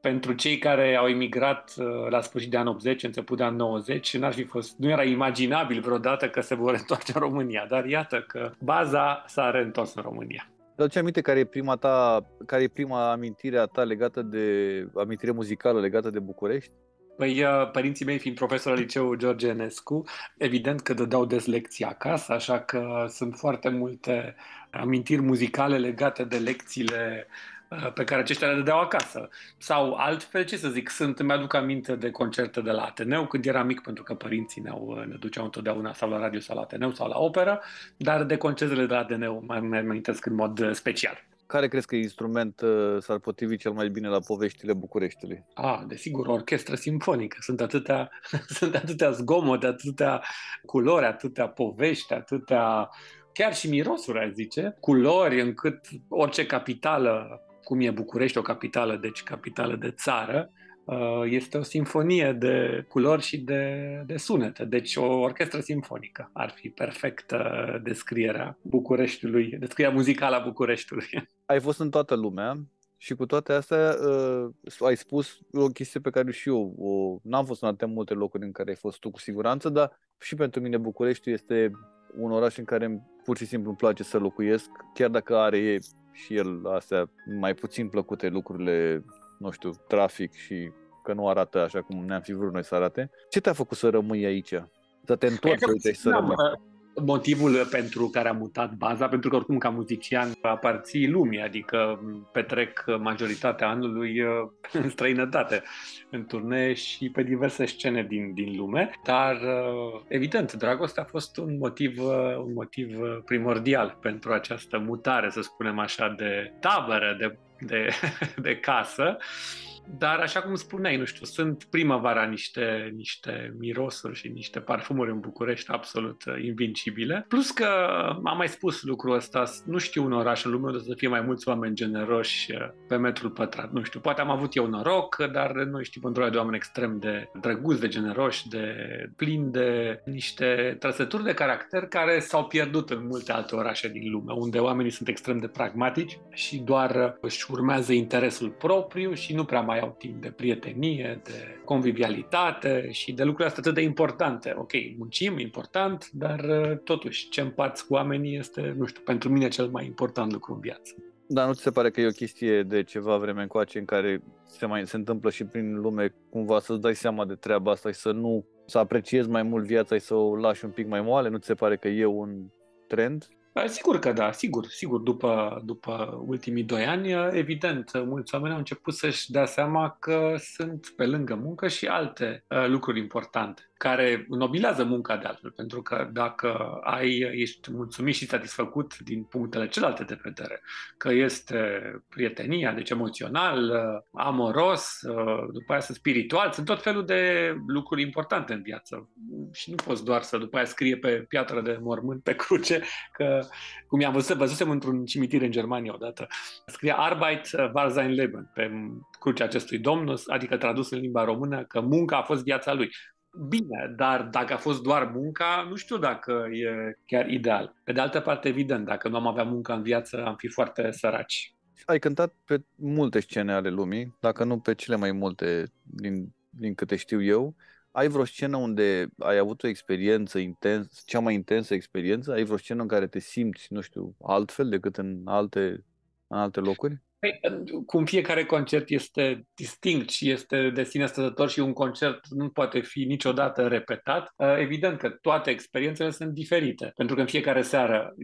pentru cei care au emigrat uh, la sfârșit de an 80, început de an 90, n-ar fi fost, nu era imaginabil vreodată că se vor întoarce în România, dar iată că baza s-a reîntors în România. Dar ce aminte care e prima ta, care e prima amintire a ta legată de, amintire muzicală legată de București? Păi, uh, părinții mei fiind profesor al liceului George Enescu, evident că dădeau des lecții acasă, așa că sunt foarte multe amintiri muzicale legate de lecțiile uh, pe care aceștia le dădeau acasă. Sau altfel, ce să zic, sunt, îmi-aduc aminte de concerte de la Ateneu când eram mic, pentru că părinții ne, ne duceau întotdeauna sau la radio sau la Ateneu sau la operă, dar de concertele de la Ateneu mai mai amintesc în mod uh, special. Care crezi că instrument uh, s-ar potrivi cel mai bine la poveștile Bucureștiului? Ah, desigur, o orchestră simfonică. Sunt atâtea, (laughs) sunt atâtea zgomote, atâtea culori, atâtea povești, atâtea chiar și mirosuri, aș zice, culori încât orice capitală, cum e București, o capitală, deci capitală de țară, uh, este o sinfonie de culori și de, de sunete. Deci o orchestră simfonică ar fi perfectă descrierea Bucureștiului, descrierea muzicală a Bucureștiului. (laughs) Ai fost în toată lumea și cu toate astea uh, ai spus o chestie pe care și eu o, n-am fost în atâtea multe locuri în care ai fost tu cu siguranță, dar și pentru mine București este un oraș în care pur și simplu îmi place să locuiesc, chiar dacă are și el astea mai puțin plăcute lucrurile, nu știu, trafic și că nu arată așa cum ne-am fi vrut noi să arate. Ce te-a făcut să rămâi aici? Să te întorci, Păi, uite, și să da, rămâi. Motivul pentru care am mutat baza, pentru că oricum ca muzician aparții lumii, adică petrec majoritatea anului uh, (laughs) în străinătate, în turnee și pe diverse scene din, din lume, dar uh, evident, dragostea a fost un motiv, uh, un motiv primordial pentru această mutare, să spunem așa, de tabără, de, de, (laughs) de casă. Dar așa cum spuneai, nu știu, sunt primăvara niște, niște mirosuri și niște parfumuri în București absolut uh, invincibile. Plus că am mai spus lucrul ăsta, nu știu un oraș în lume unde să fie mai mulți oameni generoși uh, pe metrul pătrat. Nu știu, poate am avut eu noroc, dar noi știm într de oameni extrem de drăguți, de generoși, de plini de niște trăsături de caracter care s-au pierdut în multe alte orașe din lume, unde oamenii sunt extrem de pragmatici și doar își urmează interesul propriu și nu prea mai au timp de prietenie, de convivialitate și de lucruri astea atât de importante. Ok, muncim, important, dar totuși ce împarți cu oamenii este, nu știu, pentru mine cel mai important lucru în viață. Dar nu ți se pare că e o chestie de ceva vreme încoace în care se mai se întâmplă și prin lume cumva să-ți dai seama de treaba asta și să nu să apreciezi mai mult viața și să o lași un pic mai moale? Nu ți se pare că e un trend? Sigur că da, sigur, sigur. După, după ultimii doi ani, evident, mulți oameni au început să-și dea seama că sunt pe lângă muncă și alte uh, lucruri importante care nobilează munca de altfel, pentru că dacă ai, ești mulțumit și satisfăcut din punctele celelalte de vedere, că este prietenia, deci emoțional, amoros, după aia sunt spiritual, sunt tot felul de lucruri importante în viață și nu poți doar să după aia scrie pe piatră de mormânt, pe cruce, că cum i-am văzut, văzusem într-un cimitir în Germania odată, scria Arbeit war sein Leben pe crucea acestui domn, adică tradus în limba română că munca a fost viața lui. Bine, dar dacă a fost doar munca, nu știu dacă e chiar ideal. Pe de altă parte, evident, dacă nu am avea muncă în viață, am fi foarte săraci. Ai cântat pe multe scene ale lumii, dacă nu pe cele mai multe din, din câte știu eu. Ai vreo scenă unde ai avut o experiență intens, cea mai intensă experiență? Ai vreo scenă în care te simți, nu știu, altfel decât în alte, în alte locuri? Păi, cum fiecare concert este distinct și este de sine stătător și un concert nu poate fi niciodată repetat, uh, evident că toate experiențele sunt diferite. Pentru că în fiecare seară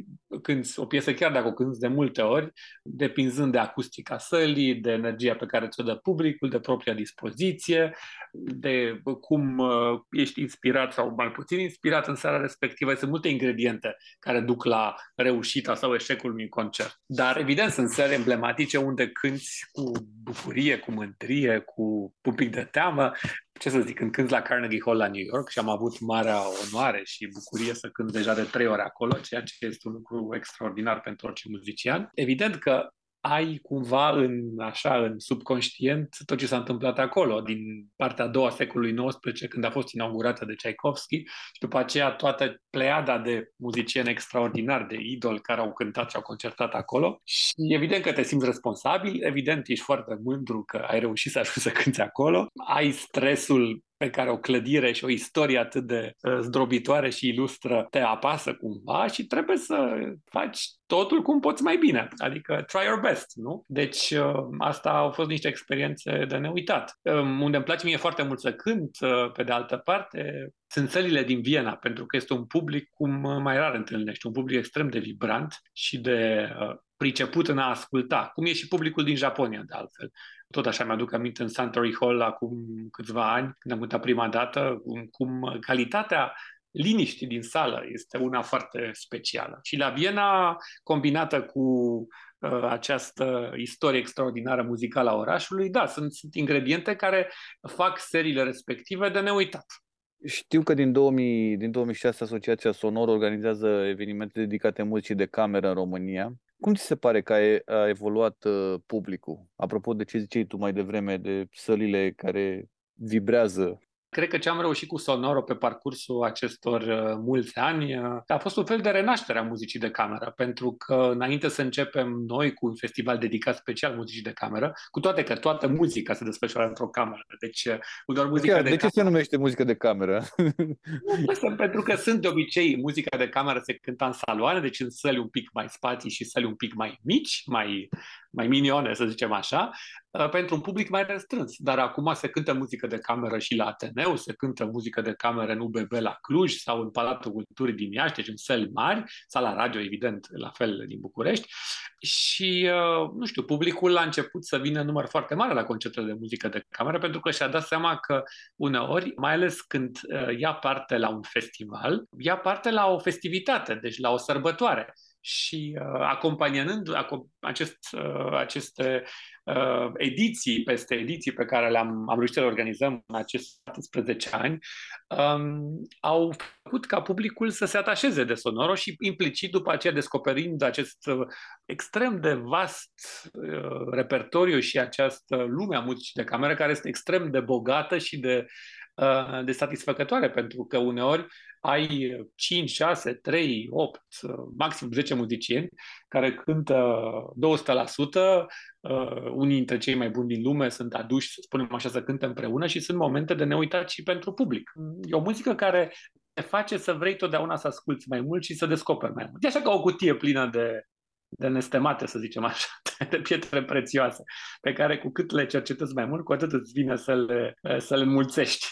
când o piesă, chiar dacă o cânti de multe ori, depinzând de acustica sălii, de energia pe care ți-o dă publicul, de propria dispoziție, de cum uh, ești inspirat sau mai puțin inspirat în seara respectivă. Sunt multe ingrediente care duc la reușita sau eșecul unui concert. Dar, evident, sunt seri emblematice unde cânti cu bucurie, cu mândrie, cu un pic de teamă, ce să zic, când cânt la Carnegie Hall la New York și am avut marea onoare și bucurie să cânt deja de trei ore acolo, ceea ce este un lucru extraordinar pentru orice muzician. Evident că ai cumva în, așa, în subconștient tot ce s-a întâmplat acolo, din partea a doua secolului XIX, când a fost inaugurată de Tchaikovsky și după aceea toată pleiada de muzicieni extraordinari, de idol care au cântat și au concertat acolo. Și evident că te simți responsabil, evident ești foarte mândru că ai reușit să ajungi să cânti acolo, ai stresul pe care o clădire și o istorie atât de uh, zdrobitoare și ilustră te apasă cumva și trebuie să faci totul cum poți mai bine, adică try your best, nu? Deci uh, asta au fost niște experiențe de neuitat. Um, unde îmi place mie foarte mult să cânt, uh, pe de altă parte, sunt sălile din Viena, pentru că este un public cum mai rar întâlnești, un public extrem de vibrant și de priceput în a asculta, cum e și publicul din Japonia, de altfel. Tot așa mi-aduc aminte în Suntory Hall acum câțiva ani, când am cântat prima dată, cum calitatea liniștii din sală este una foarte specială. Și la Viena, combinată cu uh, această istorie extraordinară muzicală a orașului, da, sunt, sunt ingrediente care fac seriile respective de neuitat. Știu că din, 2000, din 2006 Asociația Sonor organizează evenimente dedicate muzicii de cameră în România. Cum ți se pare că a evoluat uh, publicul? Apropo de ce ziceai tu mai devreme, de sălile care vibrează Cred că ce am reușit cu Sonoro pe parcursul acestor uh, mulți ani uh, a fost un fel de renaștere a muzicii de cameră, pentru că înainte să începem noi cu un festival dedicat special muzicii de cameră, cu toate că toată muzica se desfășoară într-o cameră, deci uh, doar muzica Chiar, de, de ce cameră. se numește muzică de cameră? Nu, pentru că sunt de obicei muzica de cameră se cânta în saloane, deci în săli un pic mai spații și săli un pic mai mici, mai mai minione, să zicem așa, uh, pentru un public mai restrâns. Dar acum se cântă muzică de cameră și la Ateneu, se cântă muzică de cameră în UBB la Cluj sau în Palatul Culturii din Iași, deci în săli mari, sau la radio, evident, la fel din București. Și, uh, nu știu, publicul a început să vină în număr foarte mare la concertele de muzică de cameră, pentru că și-a dat seama că uneori, mai ales când uh, ia parte la un festival, ia parte la o festivitate, deci la o sărbătoare și uh, acompaniând acest, uh, aceste uh, ediții peste ediții pe care le-am am reușit să le organizăm în acești 17 ani, um, au făcut ca publicul să se atașeze de Sonoro și implicit după aceea descoperind acest uh, extrem de vast uh, repertoriu și această lume a muzicii de cameră care este extrem de bogată și de uh, de satisfăcătoare, pentru că uneori ai 5, 6, 3, 8, maxim 10 muzicieni care cântă 200%, uh, unii dintre cei mai buni din lume sunt aduși, să spunem așa, să cânte împreună și sunt momente de neuitat și pentru public. E o muzică care te face să vrei totdeauna să asculți mai mult și să descoperi mai mult. E așa ca o cutie plină de, de nestemate, să zicem așa, (laughs) de pietre prețioase, pe care cu cât le cercetezi mai mult, cu atât îți vine să le, să le înmulțești.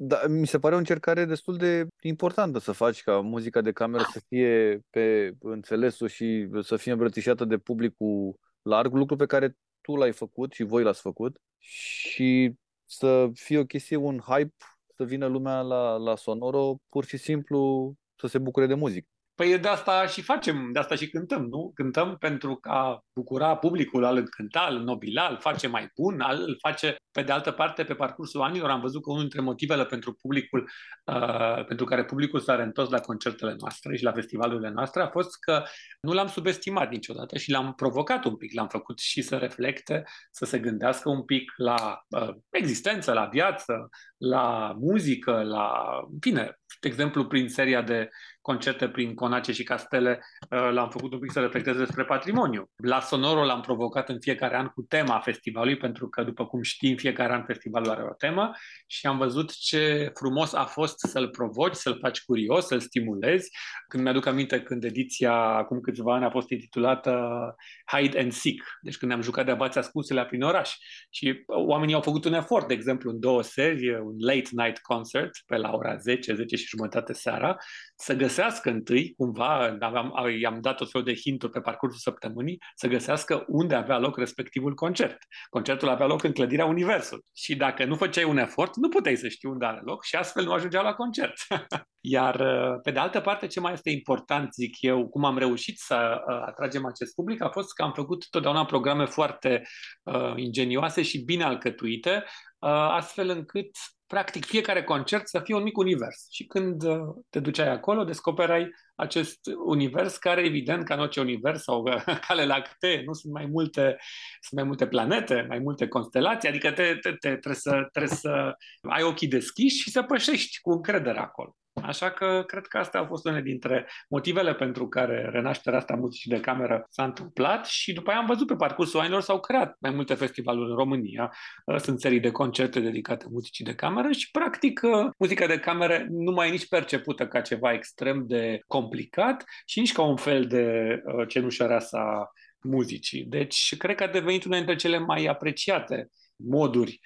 Da, mi se pare o încercare destul de importantă să faci ca muzica de cameră să fie pe înțelesul și să fie îmbrățișată de publicul larg, lucru pe care tu l-ai făcut și voi l-ați făcut și să fie o chestie, un hype, să vină lumea la, la Sonoro pur și simplu să se bucure de muzică. Păi de asta și facem, de asta și cântăm, nu? Cântăm pentru ca bucura publicul, al cânta, al nobila, îl face mai bun, al, îl face, pe de altă parte, pe parcursul anilor am văzut că unul dintre motivele pentru publicul, uh, pentru care publicul s-a reîntors la concertele noastre și la festivalurile noastre a fost că nu l-am subestimat niciodată și l-am provocat un pic, l-am făcut și să reflecte, să se gândească un pic la uh, existență, la viață, la muzică, la, în fine, de exemplu, prin seria de concerte prin Conace și Castele, uh, l-am făcut un pic să reflecteze despre patrimoniu. La Sonoro l-am provocat în fiecare an cu tema festivalului, pentru că, după cum știm, fiecare an festivalul are o temă și am văzut ce frumos a fost să-l provoci, să-l faci curios, să-l stimulezi. Când mi-aduc aminte când ediția, acum câțiva ani, a fost intitulată Hide and Seek, deci când ne-am jucat de abați ascunsele prin oraș. Și oamenii au făcut un efort, de exemplu, în două seri, un late night concert pe la ora 10, 10 și jumătate seara, să găsească întâi, cumva, aveam, i-am dat tot felul de hinturi pe parcursul săptămânii, să găsească unde avea loc respectivul concert. Concertul avea loc în clădirea Universului. Și dacă nu făceai un efort, nu puteai să știi unde are loc și astfel nu ajungeau la concert. (laughs) Iar, pe de altă parte, ce mai este important, zic eu, cum am reușit să uh, atragem acest public, a fost că am făcut totdeauna programe foarte uh, ingenioase și bine alcătuite, uh, astfel încât practic fiecare concert să fie un mic univers. Și când uh, te duceai acolo, descoperai acest univers care, evident, ca în orice univers sau (laughs) cale lactee, nu sunt mai multe, sunt mai multe planete, mai multe constelații, adică te, te, te, trebuie, să, trebuie să ai ochii deschiși și să pășești cu încredere acolo. Așa că cred că astea au fost unele dintre motivele pentru care renașterea asta muzicii de cameră s-a întâmplat și după aia am văzut pe parcursul anilor s-au creat mai multe festivaluri în România. Uh, sunt serii de concerte dedicate muzicii de cameră și practic uh, muzica de cameră nu mai e nici percepută ca ceva extrem de complicat și nici ca un fel de uh, cenușăreasa muzicii. Deci cred că a devenit una dintre cele mai apreciate moduri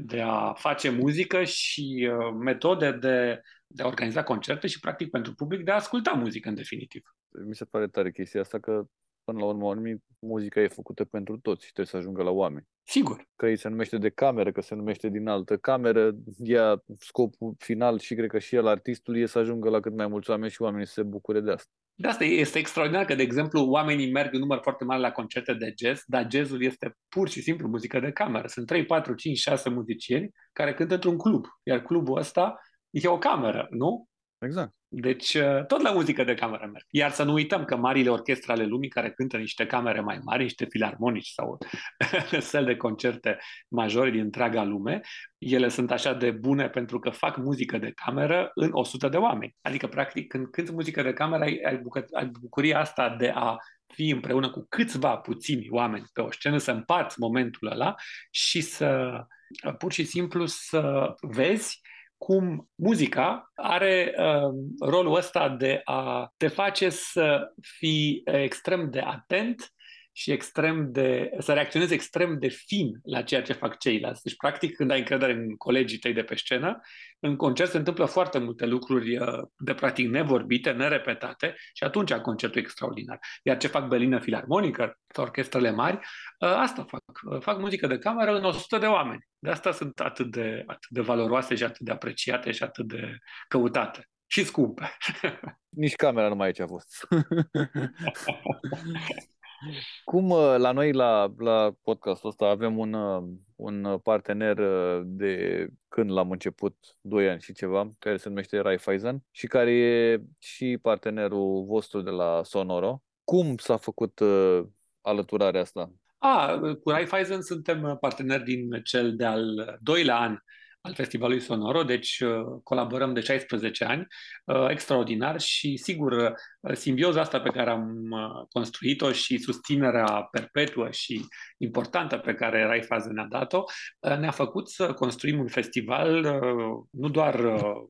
de a face muzică și metode de de a organiza concerte și, practic, pentru public de a asculta muzică, în definitiv. Mi se pare tare chestia asta că, până la urmă, muzica e făcută pentru toți și trebuie să ajungă la oameni. Sigur. Că ei se numește de cameră, că se numește din altă cameră, ea scopul final și cred că și el, artistul, e să ajungă la cât mai mulți oameni și oamenii să se bucure de asta. De asta este extraordinar că, de exemplu, oamenii merg în număr foarte mare la concerte de jazz, dar jazzul este pur și simplu muzică de cameră. Sunt 3, 4, 5, 6 muzicieni care cântă într-un club, iar clubul ăsta e o cameră, nu? Exact. Deci uh, tot la muzică de cameră merg. Iar să nu uităm că marile orchestre ale lumii care cântă niște camere mai mari, niște filarmonici sau (laughs) săli de concerte majore din întreaga lume, ele sunt așa de bune pentru că fac muzică de cameră în 100 de oameni. Adică, practic, când cânti muzică de cameră, ai, ai, bucă, ai bucuria asta de a fi împreună cu câțiva puțini oameni pe o scenă, să împarți momentul ăla și să pur și simplu să vezi cum muzica are uh, rolul ăsta de a te face să fii extrem de atent și extrem de, să reacționezi extrem de fin la ceea ce fac ceilalți. Deci, practic, când ai încredere în colegii tăi de pe scenă, în concert se întâmplă foarte multe lucruri uh, de practic nevorbite, nerepetate și atunci concertul e extraordinar. Iar ce fac Berliner Filarmonică sau orchestrele mari, uh, asta fac. Uh, fac muzică de cameră în 100 de oameni. De asta sunt atât de, atât de valoroase și atât de apreciate și atât de căutate. și scumpe. (laughs) Nici camera nu mai aici a fost. (laughs) Cum uh, la noi, la, la podcastul ăsta, avem un, uh, un partener uh, de când l-am început, 2 ani și ceva, care se numește Raiffeisen și care e și partenerul vostru de la Sonoro. Cum s-a făcut uh, alăturarea asta? A, cu Raiffeisen suntem parteneri din cel de-al doilea an al Festivalului Sonoro, deci colaborăm de 16 ani, extraordinar și sigur simbioza asta pe care am construit-o și susținerea perpetuă și importantă pe care Raiffeisen ne-a dat-o, ne-a făcut să construim un festival nu doar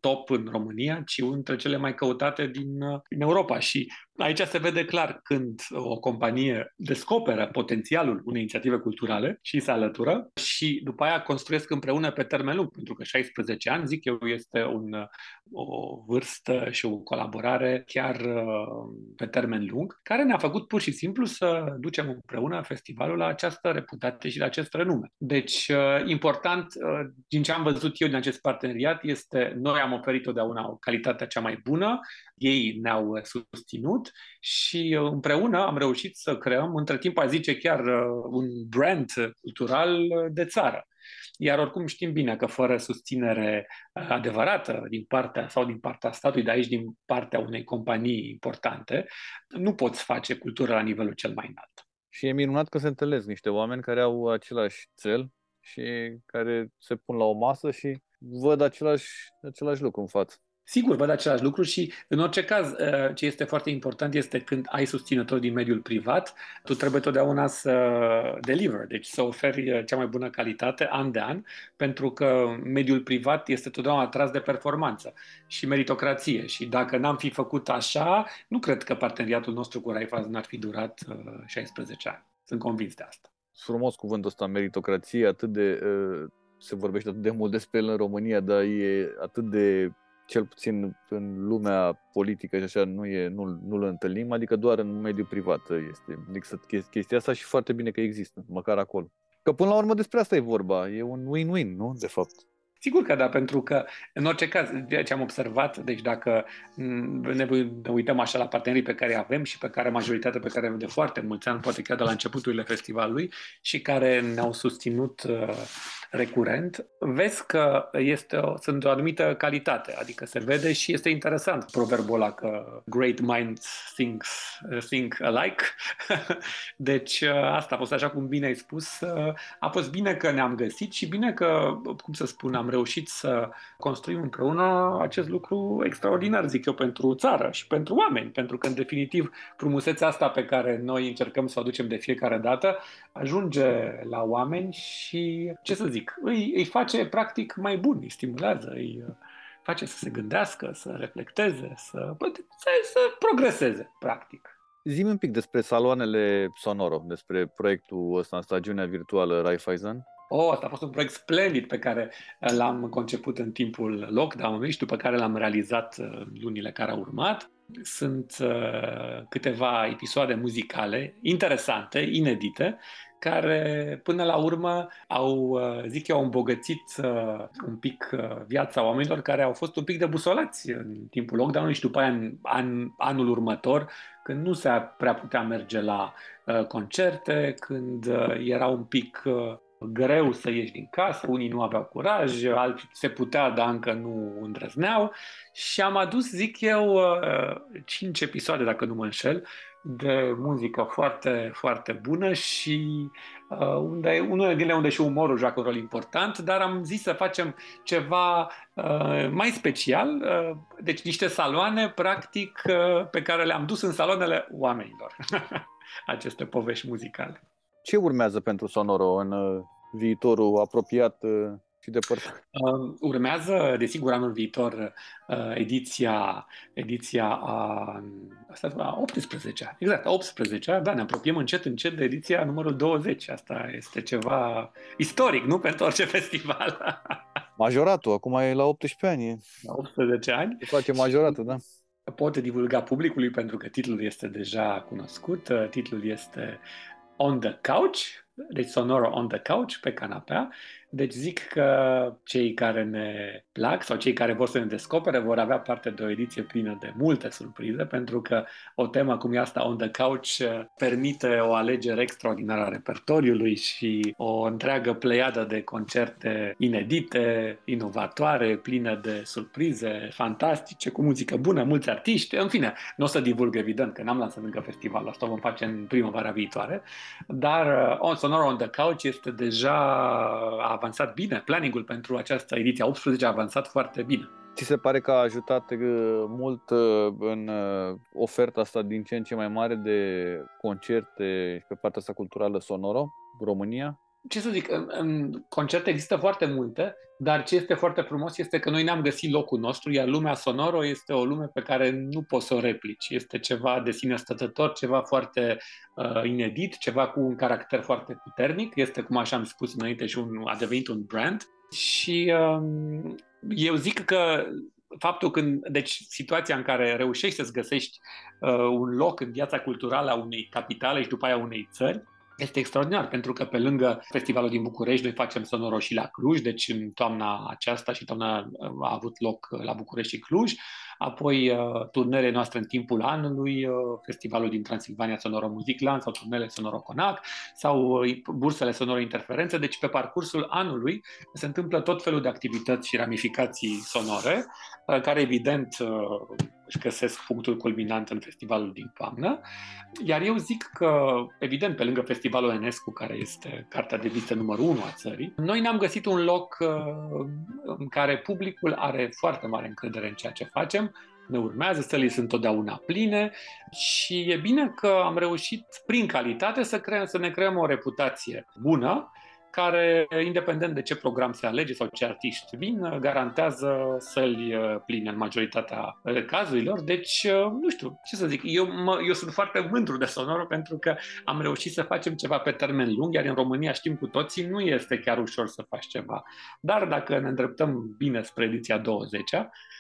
top în România, ci unul dintre cele mai căutate din, din Europa. Și Aici se vede clar când o companie descoperă potențialul unei inițiative culturale și se alătură și după aia construiesc împreună pe termen lung, pentru că 16 ani, zic eu, este un, o vârstă și o colaborare chiar pe termen lung, care ne-a făcut pur și simplu să ducem împreună festivalul la această reputație și la acest renume. Deci, important, din ce am văzut eu din acest parteneriat, este noi am oferit totdeauna o calitate cea mai bună, ei ne-au susținut și împreună am reușit să creăm, între timp a zice chiar un brand cultural de țară. Iar oricum știm bine că fără susținere adevărată din partea sau din partea statului, de aici din partea unei companii importante, nu poți face cultură la nivelul cel mai înalt. Și e minunat că se întâlnesc niște oameni care au același cel și care se pun la o masă și văd același, același lucru în față. Sigur, văd același lucru și, în orice caz, uh, ce este foarte important este când ai susținători din mediul privat, tu trebuie totdeauna să deliver, deci să oferi uh, cea mai bună calitate an de an, pentru că mediul privat este totdeauna atras de performanță și meritocrație. Și dacă n-am fi făcut așa, nu cred că parteneriatul nostru cu Raiffeisen ar fi durat 16 uh, ani. Sunt convins de asta. Frumos cuvântul ăsta, meritocrație, atât de... se vorbește atât de mult despre el în România, dar e atât de cel puțin în lumea politică și așa nu e, nu, nu-l întâlnim, adică doar în mediul privat este exact chestia asta și foarte bine că există, măcar acolo. Că până la urmă despre asta e vorba, e un win-win, nu? De fapt. Sigur că da, pentru că, în orice caz, ceea ce am observat, deci dacă ne uităm așa la partenerii pe care avem și pe care majoritatea pe care avem de foarte mulți ani, poate chiar de la începuturile festivalului și care ne-au susținut uh, recurent, vezi că este o, sunt o anumită calitate, adică se vede și este interesant proverbul ăla că great minds think, think alike. (laughs) deci asta a fost așa cum bine ai spus, a fost bine că ne-am găsit și bine că, cum să spun, am reușit să construim împreună acest lucru extraordinar, zic eu, pentru țară și pentru oameni, pentru că, în definitiv, frumusețea asta pe care noi încercăm să o aducem de fiecare dată ajunge la oameni și, ce să zic, îi, îi face practic mai bun, îi stimulează, îi uh, face să se gândească, să reflecteze, să, să, să progreseze, practic. Zim un pic despre saloanele Sonoro, despre proiectul ăsta, stagiunea virtuală Raiffeisen. Oh, asta a fost un proiect splendid pe care uh, l-am conceput în timpul lockdown-ului și după care l-am realizat uh, lunile care au urmat. Sunt uh, câteva episoade muzicale interesante, inedite, care până la urmă au, uh, zic eu, îmbogățit uh, un pic uh, viața oamenilor care au fost un pic debusolați în timpul lockdown-ului și după aia în an, anul următor, când nu se prea putea merge la uh, concerte, când uh, era un pic uh, greu să ieși din casă, unii nu aveau curaj, alții se putea, dar încă nu îndrăzneau și am adus, zic eu, cinci episoade, dacă nu mă înșel, de muzică foarte, foarte bună și uh, unde, unele din ele unde și umorul joacă un rol important, dar am zis să facem ceva uh, mai special, uh, deci niște saloane, practic, uh, pe care le-am dus în salonele oamenilor, (laughs) aceste povești muzicale. Ce urmează pentru Sonoro în uh, viitorul apropiat uh, și depărtat? Uh, urmează, desigur, anul viitor uh, ediția, ediția a, asta, a 18 exact, a 18 da, ne apropiem încet, încet de ediția numărul 20. Asta este ceva istoric, nu? Pentru orice (laughs) festival. Majoratul, acum e la 18 ani. La 18 ani. Se face majoratul, da. Pot divulga publicului pentru că titlul este deja cunoscut. Titlul este On the Couch, deci Sonoro on the couch, pe canapea. Deci zic că cei care ne plac sau cei care vor să ne descopere vor avea parte de o ediție plină de multe surprize, pentru că o temă cum e asta on the couch permite o alegere extraordinară a repertoriului și o întreagă pleiadă de concerte inedite, inovatoare, pline de surprize fantastice, cu muzică bună, mulți artiști. În fine, nu o să divulg evident, că n-am lansat încă festivalul, asta o vom face în primăvara viitoare, dar On Sonora on the Couch este deja a avansat bine, planningul pentru această ediție 18 a avansat foarte bine. Ți se pare că a ajutat uh, mult uh, în uh, oferta asta din ce în ce mai mare de concerte pe partea asta culturală sonoro, România? Ce să zic, în, în concerte există foarte multe, dar ce este foarte frumos este că noi ne-am găsit locul nostru, iar lumea sonoro este o lume pe care nu poți să o replici. Este ceva de sine stătător, ceva foarte uh, inedit, ceva cu un caracter foarte puternic. Este, cum așa am spus înainte, și un, a devenit un brand. Și uh, eu zic că faptul când, deci situația în care reușești să-ți găsești uh, un loc în viața culturală a unei capitale și după aia unei țări, este extraordinar, pentru că pe lângă festivalul din București, noi facem sonoro și la Cluj, deci în toamna aceasta și toamna a avut loc la București și Cluj, apoi uh, turnele noastre în timpul anului, uh, festivalul din Transilvania Sonoro Musicland sau turnele Sonoro Conac sau uh, bursele Sonoro Interferențe, deci pe parcursul anului se întâmplă tot felul de activități și ramificații sonore, care evident își găsesc punctul culminant în festivalul din toamnă. Iar eu zic că, evident, pe lângă festivalul Enescu, care este cartea de vizită numărul 1 a țării, noi ne-am găsit un loc în care publicul are foarte mare încredere în ceea ce facem, ne urmează, stălii sunt totdeauna pline și e bine că am reușit prin calitate să, creăm, să ne creăm o reputație bună care, independent de ce program se alege sau ce artiști vin, garantează săli uh, pline în majoritatea uh, cazurilor. Deci, uh, nu știu, ce să zic, eu, mă, eu sunt foarte mândru de Sonoro pentru că am reușit să facem ceva pe termen lung, iar în România știm cu toții, nu este chiar ușor să faci ceva. Dar dacă ne îndreptăm bine spre ediția 20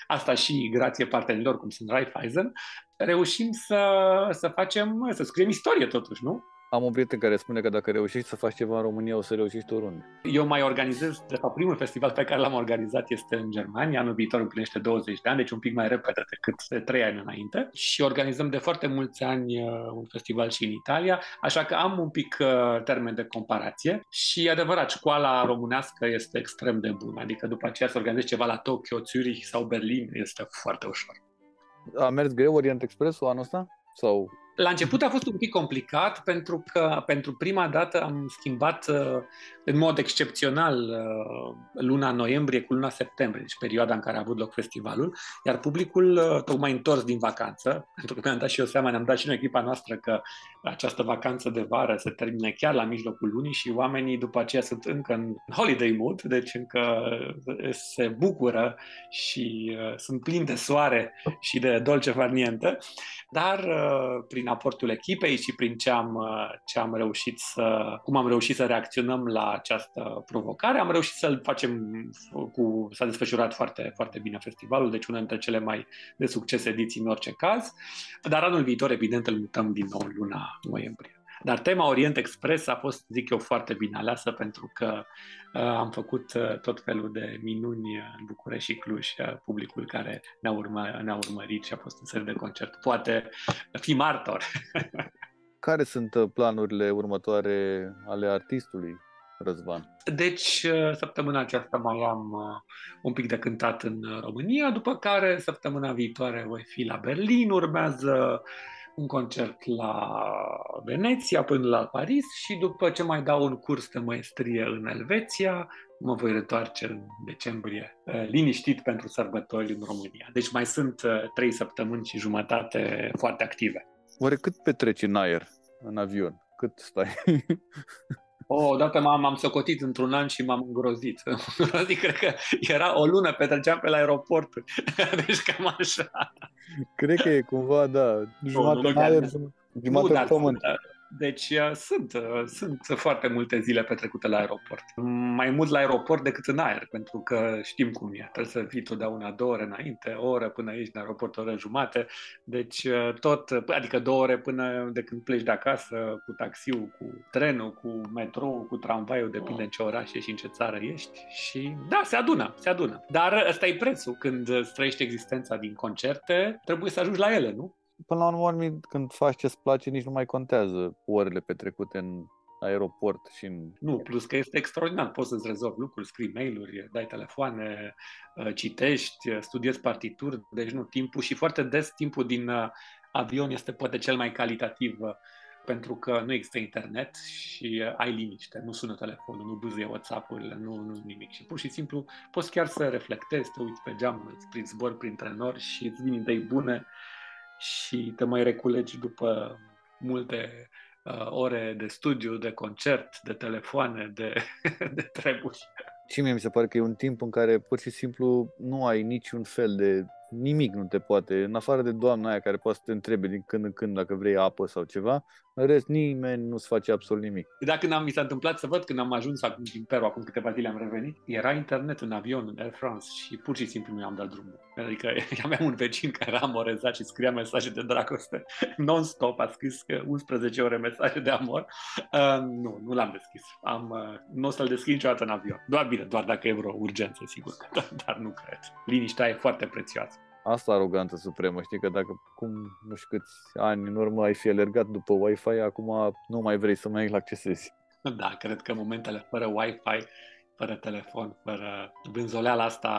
asta și grație partenerilor cum sunt Raiffeisen, reușim să, să facem, să scriem istorie totuși, nu? Am un prieten care spune că dacă reușești să faci ceva în România, o să reușești oriunde. Eu mai organizez, de fapt, primul festival pe care l-am organizat este în Germania. Anul viitor împlinește 20 de ani, deci un pic mai repede decât de 3 ani înainte. Și organizăm de foarte mulți ani uh, un festival și în Italia, așa că am un pic uh, termen de comparație. Și adevărat, școala românească este extrem de bună. Adică după aceea să organizezi ceva la Tokyo, Zurich sau Berlin este foarte ușor. A mers greu Orient Express-ul anul ăsta? Sau la început a fost un pic complicat pentru că pentru prima dată am schimbat uh, în mod excepțional uh, luna noiembrie cu luna septembrie, deci perioada în care a avut loc festivalul, iar publicul uh, tocmai întors din vacanță, (laughs) pentru că mi-am dat și eu seama, ne-am dat și în echipa noastră că această vacanță de vară se termine chiar la mijlocul lunii și oamenii după aceea sunt încă în holiday mood, deci încă se bucură și sunt plini de soare și de dolce farniente, dar prin aportul echipei și prin ce am, ce am reușit să, cum am reușit să reacționăm la această provocare. Am reușit să-l facem cu, s-a desfășurat foarte, foarte bine festivalul, deci una dintre cele mai de succes ediții în orice caz. Dar anul viitor, evident, îl mutăm din nou în luna noiembrie. Dar tema Orient Express a fost, zic eu, foarte bine aleasă pentru că uh, am făcut uh, tot felul de minuni în București și Cluj, uh, publicul care ne-a, urmă, ne-a urmărit și a fost în serie de concert. Poate fi martor. (laughs) Care sunt uh, planurile următoare ale artistului? Răzvan? Deci, uh, săptămâna aceasta mai am uh, un pic de cântat în România, după care săptămâna viitoare voi fi la Berlin, urmează un concert la Veneția până la Paris și după ce mai dau un curs de maestrie în Elveția, mă voi retoarce în decembrie uh, liniștit pentru sărbători în România. Deci mai sunt trei săptămâni și jumătate foarte active. Oare cât petreci în aer, în avion? Cât stai? (laughs) O, odată m-am, m-am socotit într-un an și m-am îngrozit. (laughs) Adică cred că era o lună, petreceam pe la aeroport. (laughs) deci cam așa. Cred că e cumva, da, jumătate în aer, jumătate nu, pământ. Deci uh, sunt, uh, sunt foarte multe zile petrecute la aeroport. Mai mult la aeroport decât în aer, pentru că știm cum e. Trebuie să vii totdeauna două ore înainte, o oră până ești în aeroport, o oră jumate. Deci uh, tot, adică două ore până de când pleci de acasă, cu taxiul, cu trenul, cu metrou, cu tramvaiul, depinde în ce oraș ești și în ce țară ești. Și da, se adună, se adună. Dar ăsta e prețul. Când îți trăiești existența din concerte, trebuie să ajungi la ele, nu? Până la urmă, când faci ce-ți place, nici nu mai contează orele petrecute în aeroport și în... Nu, plus că este extraordinar. Poți să-ți rezolvi lucruri, scrii mail-uri, dai telefoane, uh, citești, uh, studiezi partituri, deci nu, timpul și foarte des timpul din uh, avion este poate cel mai calitativ pentru că nu există internet și ai liniște, nu sună telefonul, nu buzuie WhatsApp-urile, nu, nu nimic. Și pur și simplu poți chiar să reflectezi, te uiți pe geam, îți prinzi zbor printre nori și îți vin idei bune și te mai reculegi după multe uh, ore de studiu, de concert, de telefoane, de, (laughs) de treburi. Și mie mi se pare că e un timp în care pur și simplu nu ai niciun fel de nimic nu te poate, în afară de doamna aia care poate să te întrebe din când în când dacă vrei apă sau ceva, în rest nimeni nu-ți face absolut nimic. Dacă când am, mi s-a întâmplat să văd când am ajuns acum din Peru, acum câteva zile am revenit, era internet în avion, în Air France și pur și simplu nu i-am dat drumul. Adică (laughs) aveam un vecin care era amorezat și scria mesaje de dragoste non-stop, a scris 11 ore mesaje de amor. Uh, nu, nu l-am deschis. Am, uh, nu o să-l deschid niciodată în avion. Doar bine, doar dacă e vreo urgență, sigur, dar nu cred. Liniștea e foarte prețioasă asta aroganță supremă, știi că dacă cum nu știu câți ani în urmă ai fi alergat după Wi-Fi, acum nu mai vrei să mai îl accesezi. Da, cred că momentele fără Wi-Fi, fără telefon, fără vânzoleala asta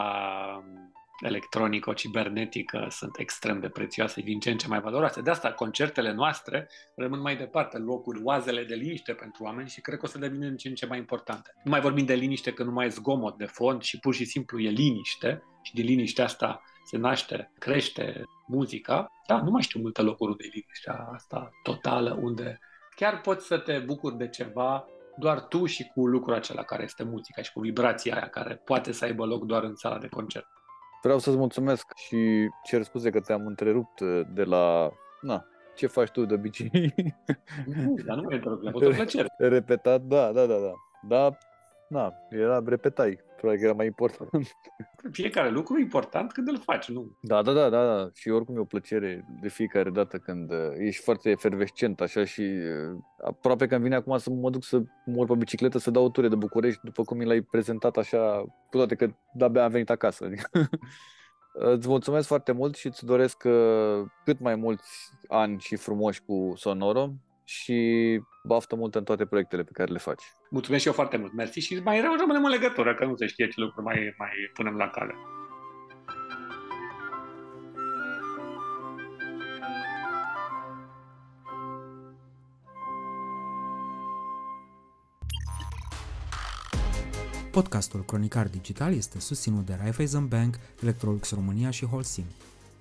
electronică, cibernetică sunt extrem de prețioase, din ce în ce mai valoroase. De asta concertele noastre rămân mai departe locuri, oazele de liniște pentru oameni și cred că o să devină în ce în ce mai importante. Nu mai vorbim de liniște că nu mai e zgomot de fond și pur și simplu e liniște și din liniștea asta se naște, crește muzica, da, nu mai știu multe locuri unde e liniștea asta totală, unde chiar poți să te bucuri de ceva doar tu și cu lucrul acela care este muzica și cu vibrația aia care poate să aibă loc doar în sala de concert. Vreau să-ți mulțumesc și cer scuze că te-am întrerupt de la... Na, ce faci tu de obicei? Nu, dar nu mă întrerup, a fost o plăcere. Repetat, da, da, da, da. Da, na, era, repetai. Probabil că era mai important. (laughs) Fiecare lucru e important când îl faci, nu? Da, da, da, da, da. Și oricum e o plăcere de fiecare dată când uh, ești foarte efervescent așa și uh, aproape că îmi vine acum să mă duc să mor pe bicicletă să dau o ture de București după cum mi l-ai prezentat așa, cu toate că de-abia am venit acasă. (laughs) Îți mulțumesc foarte mult și îți doresc uh, cât mai mulți ani și frumoși cu Sonoro și baftă mult în toate proiectele pe care le faci. Mulțumesc și eu foarte mult, mersi și mai rău rămânem în legătură, că nu se știe ce lucruri mai, mai punem la cale. Podcastul Cronicar Digital este susținut de Raiffeisen Bank, Electrolux România și Holcim.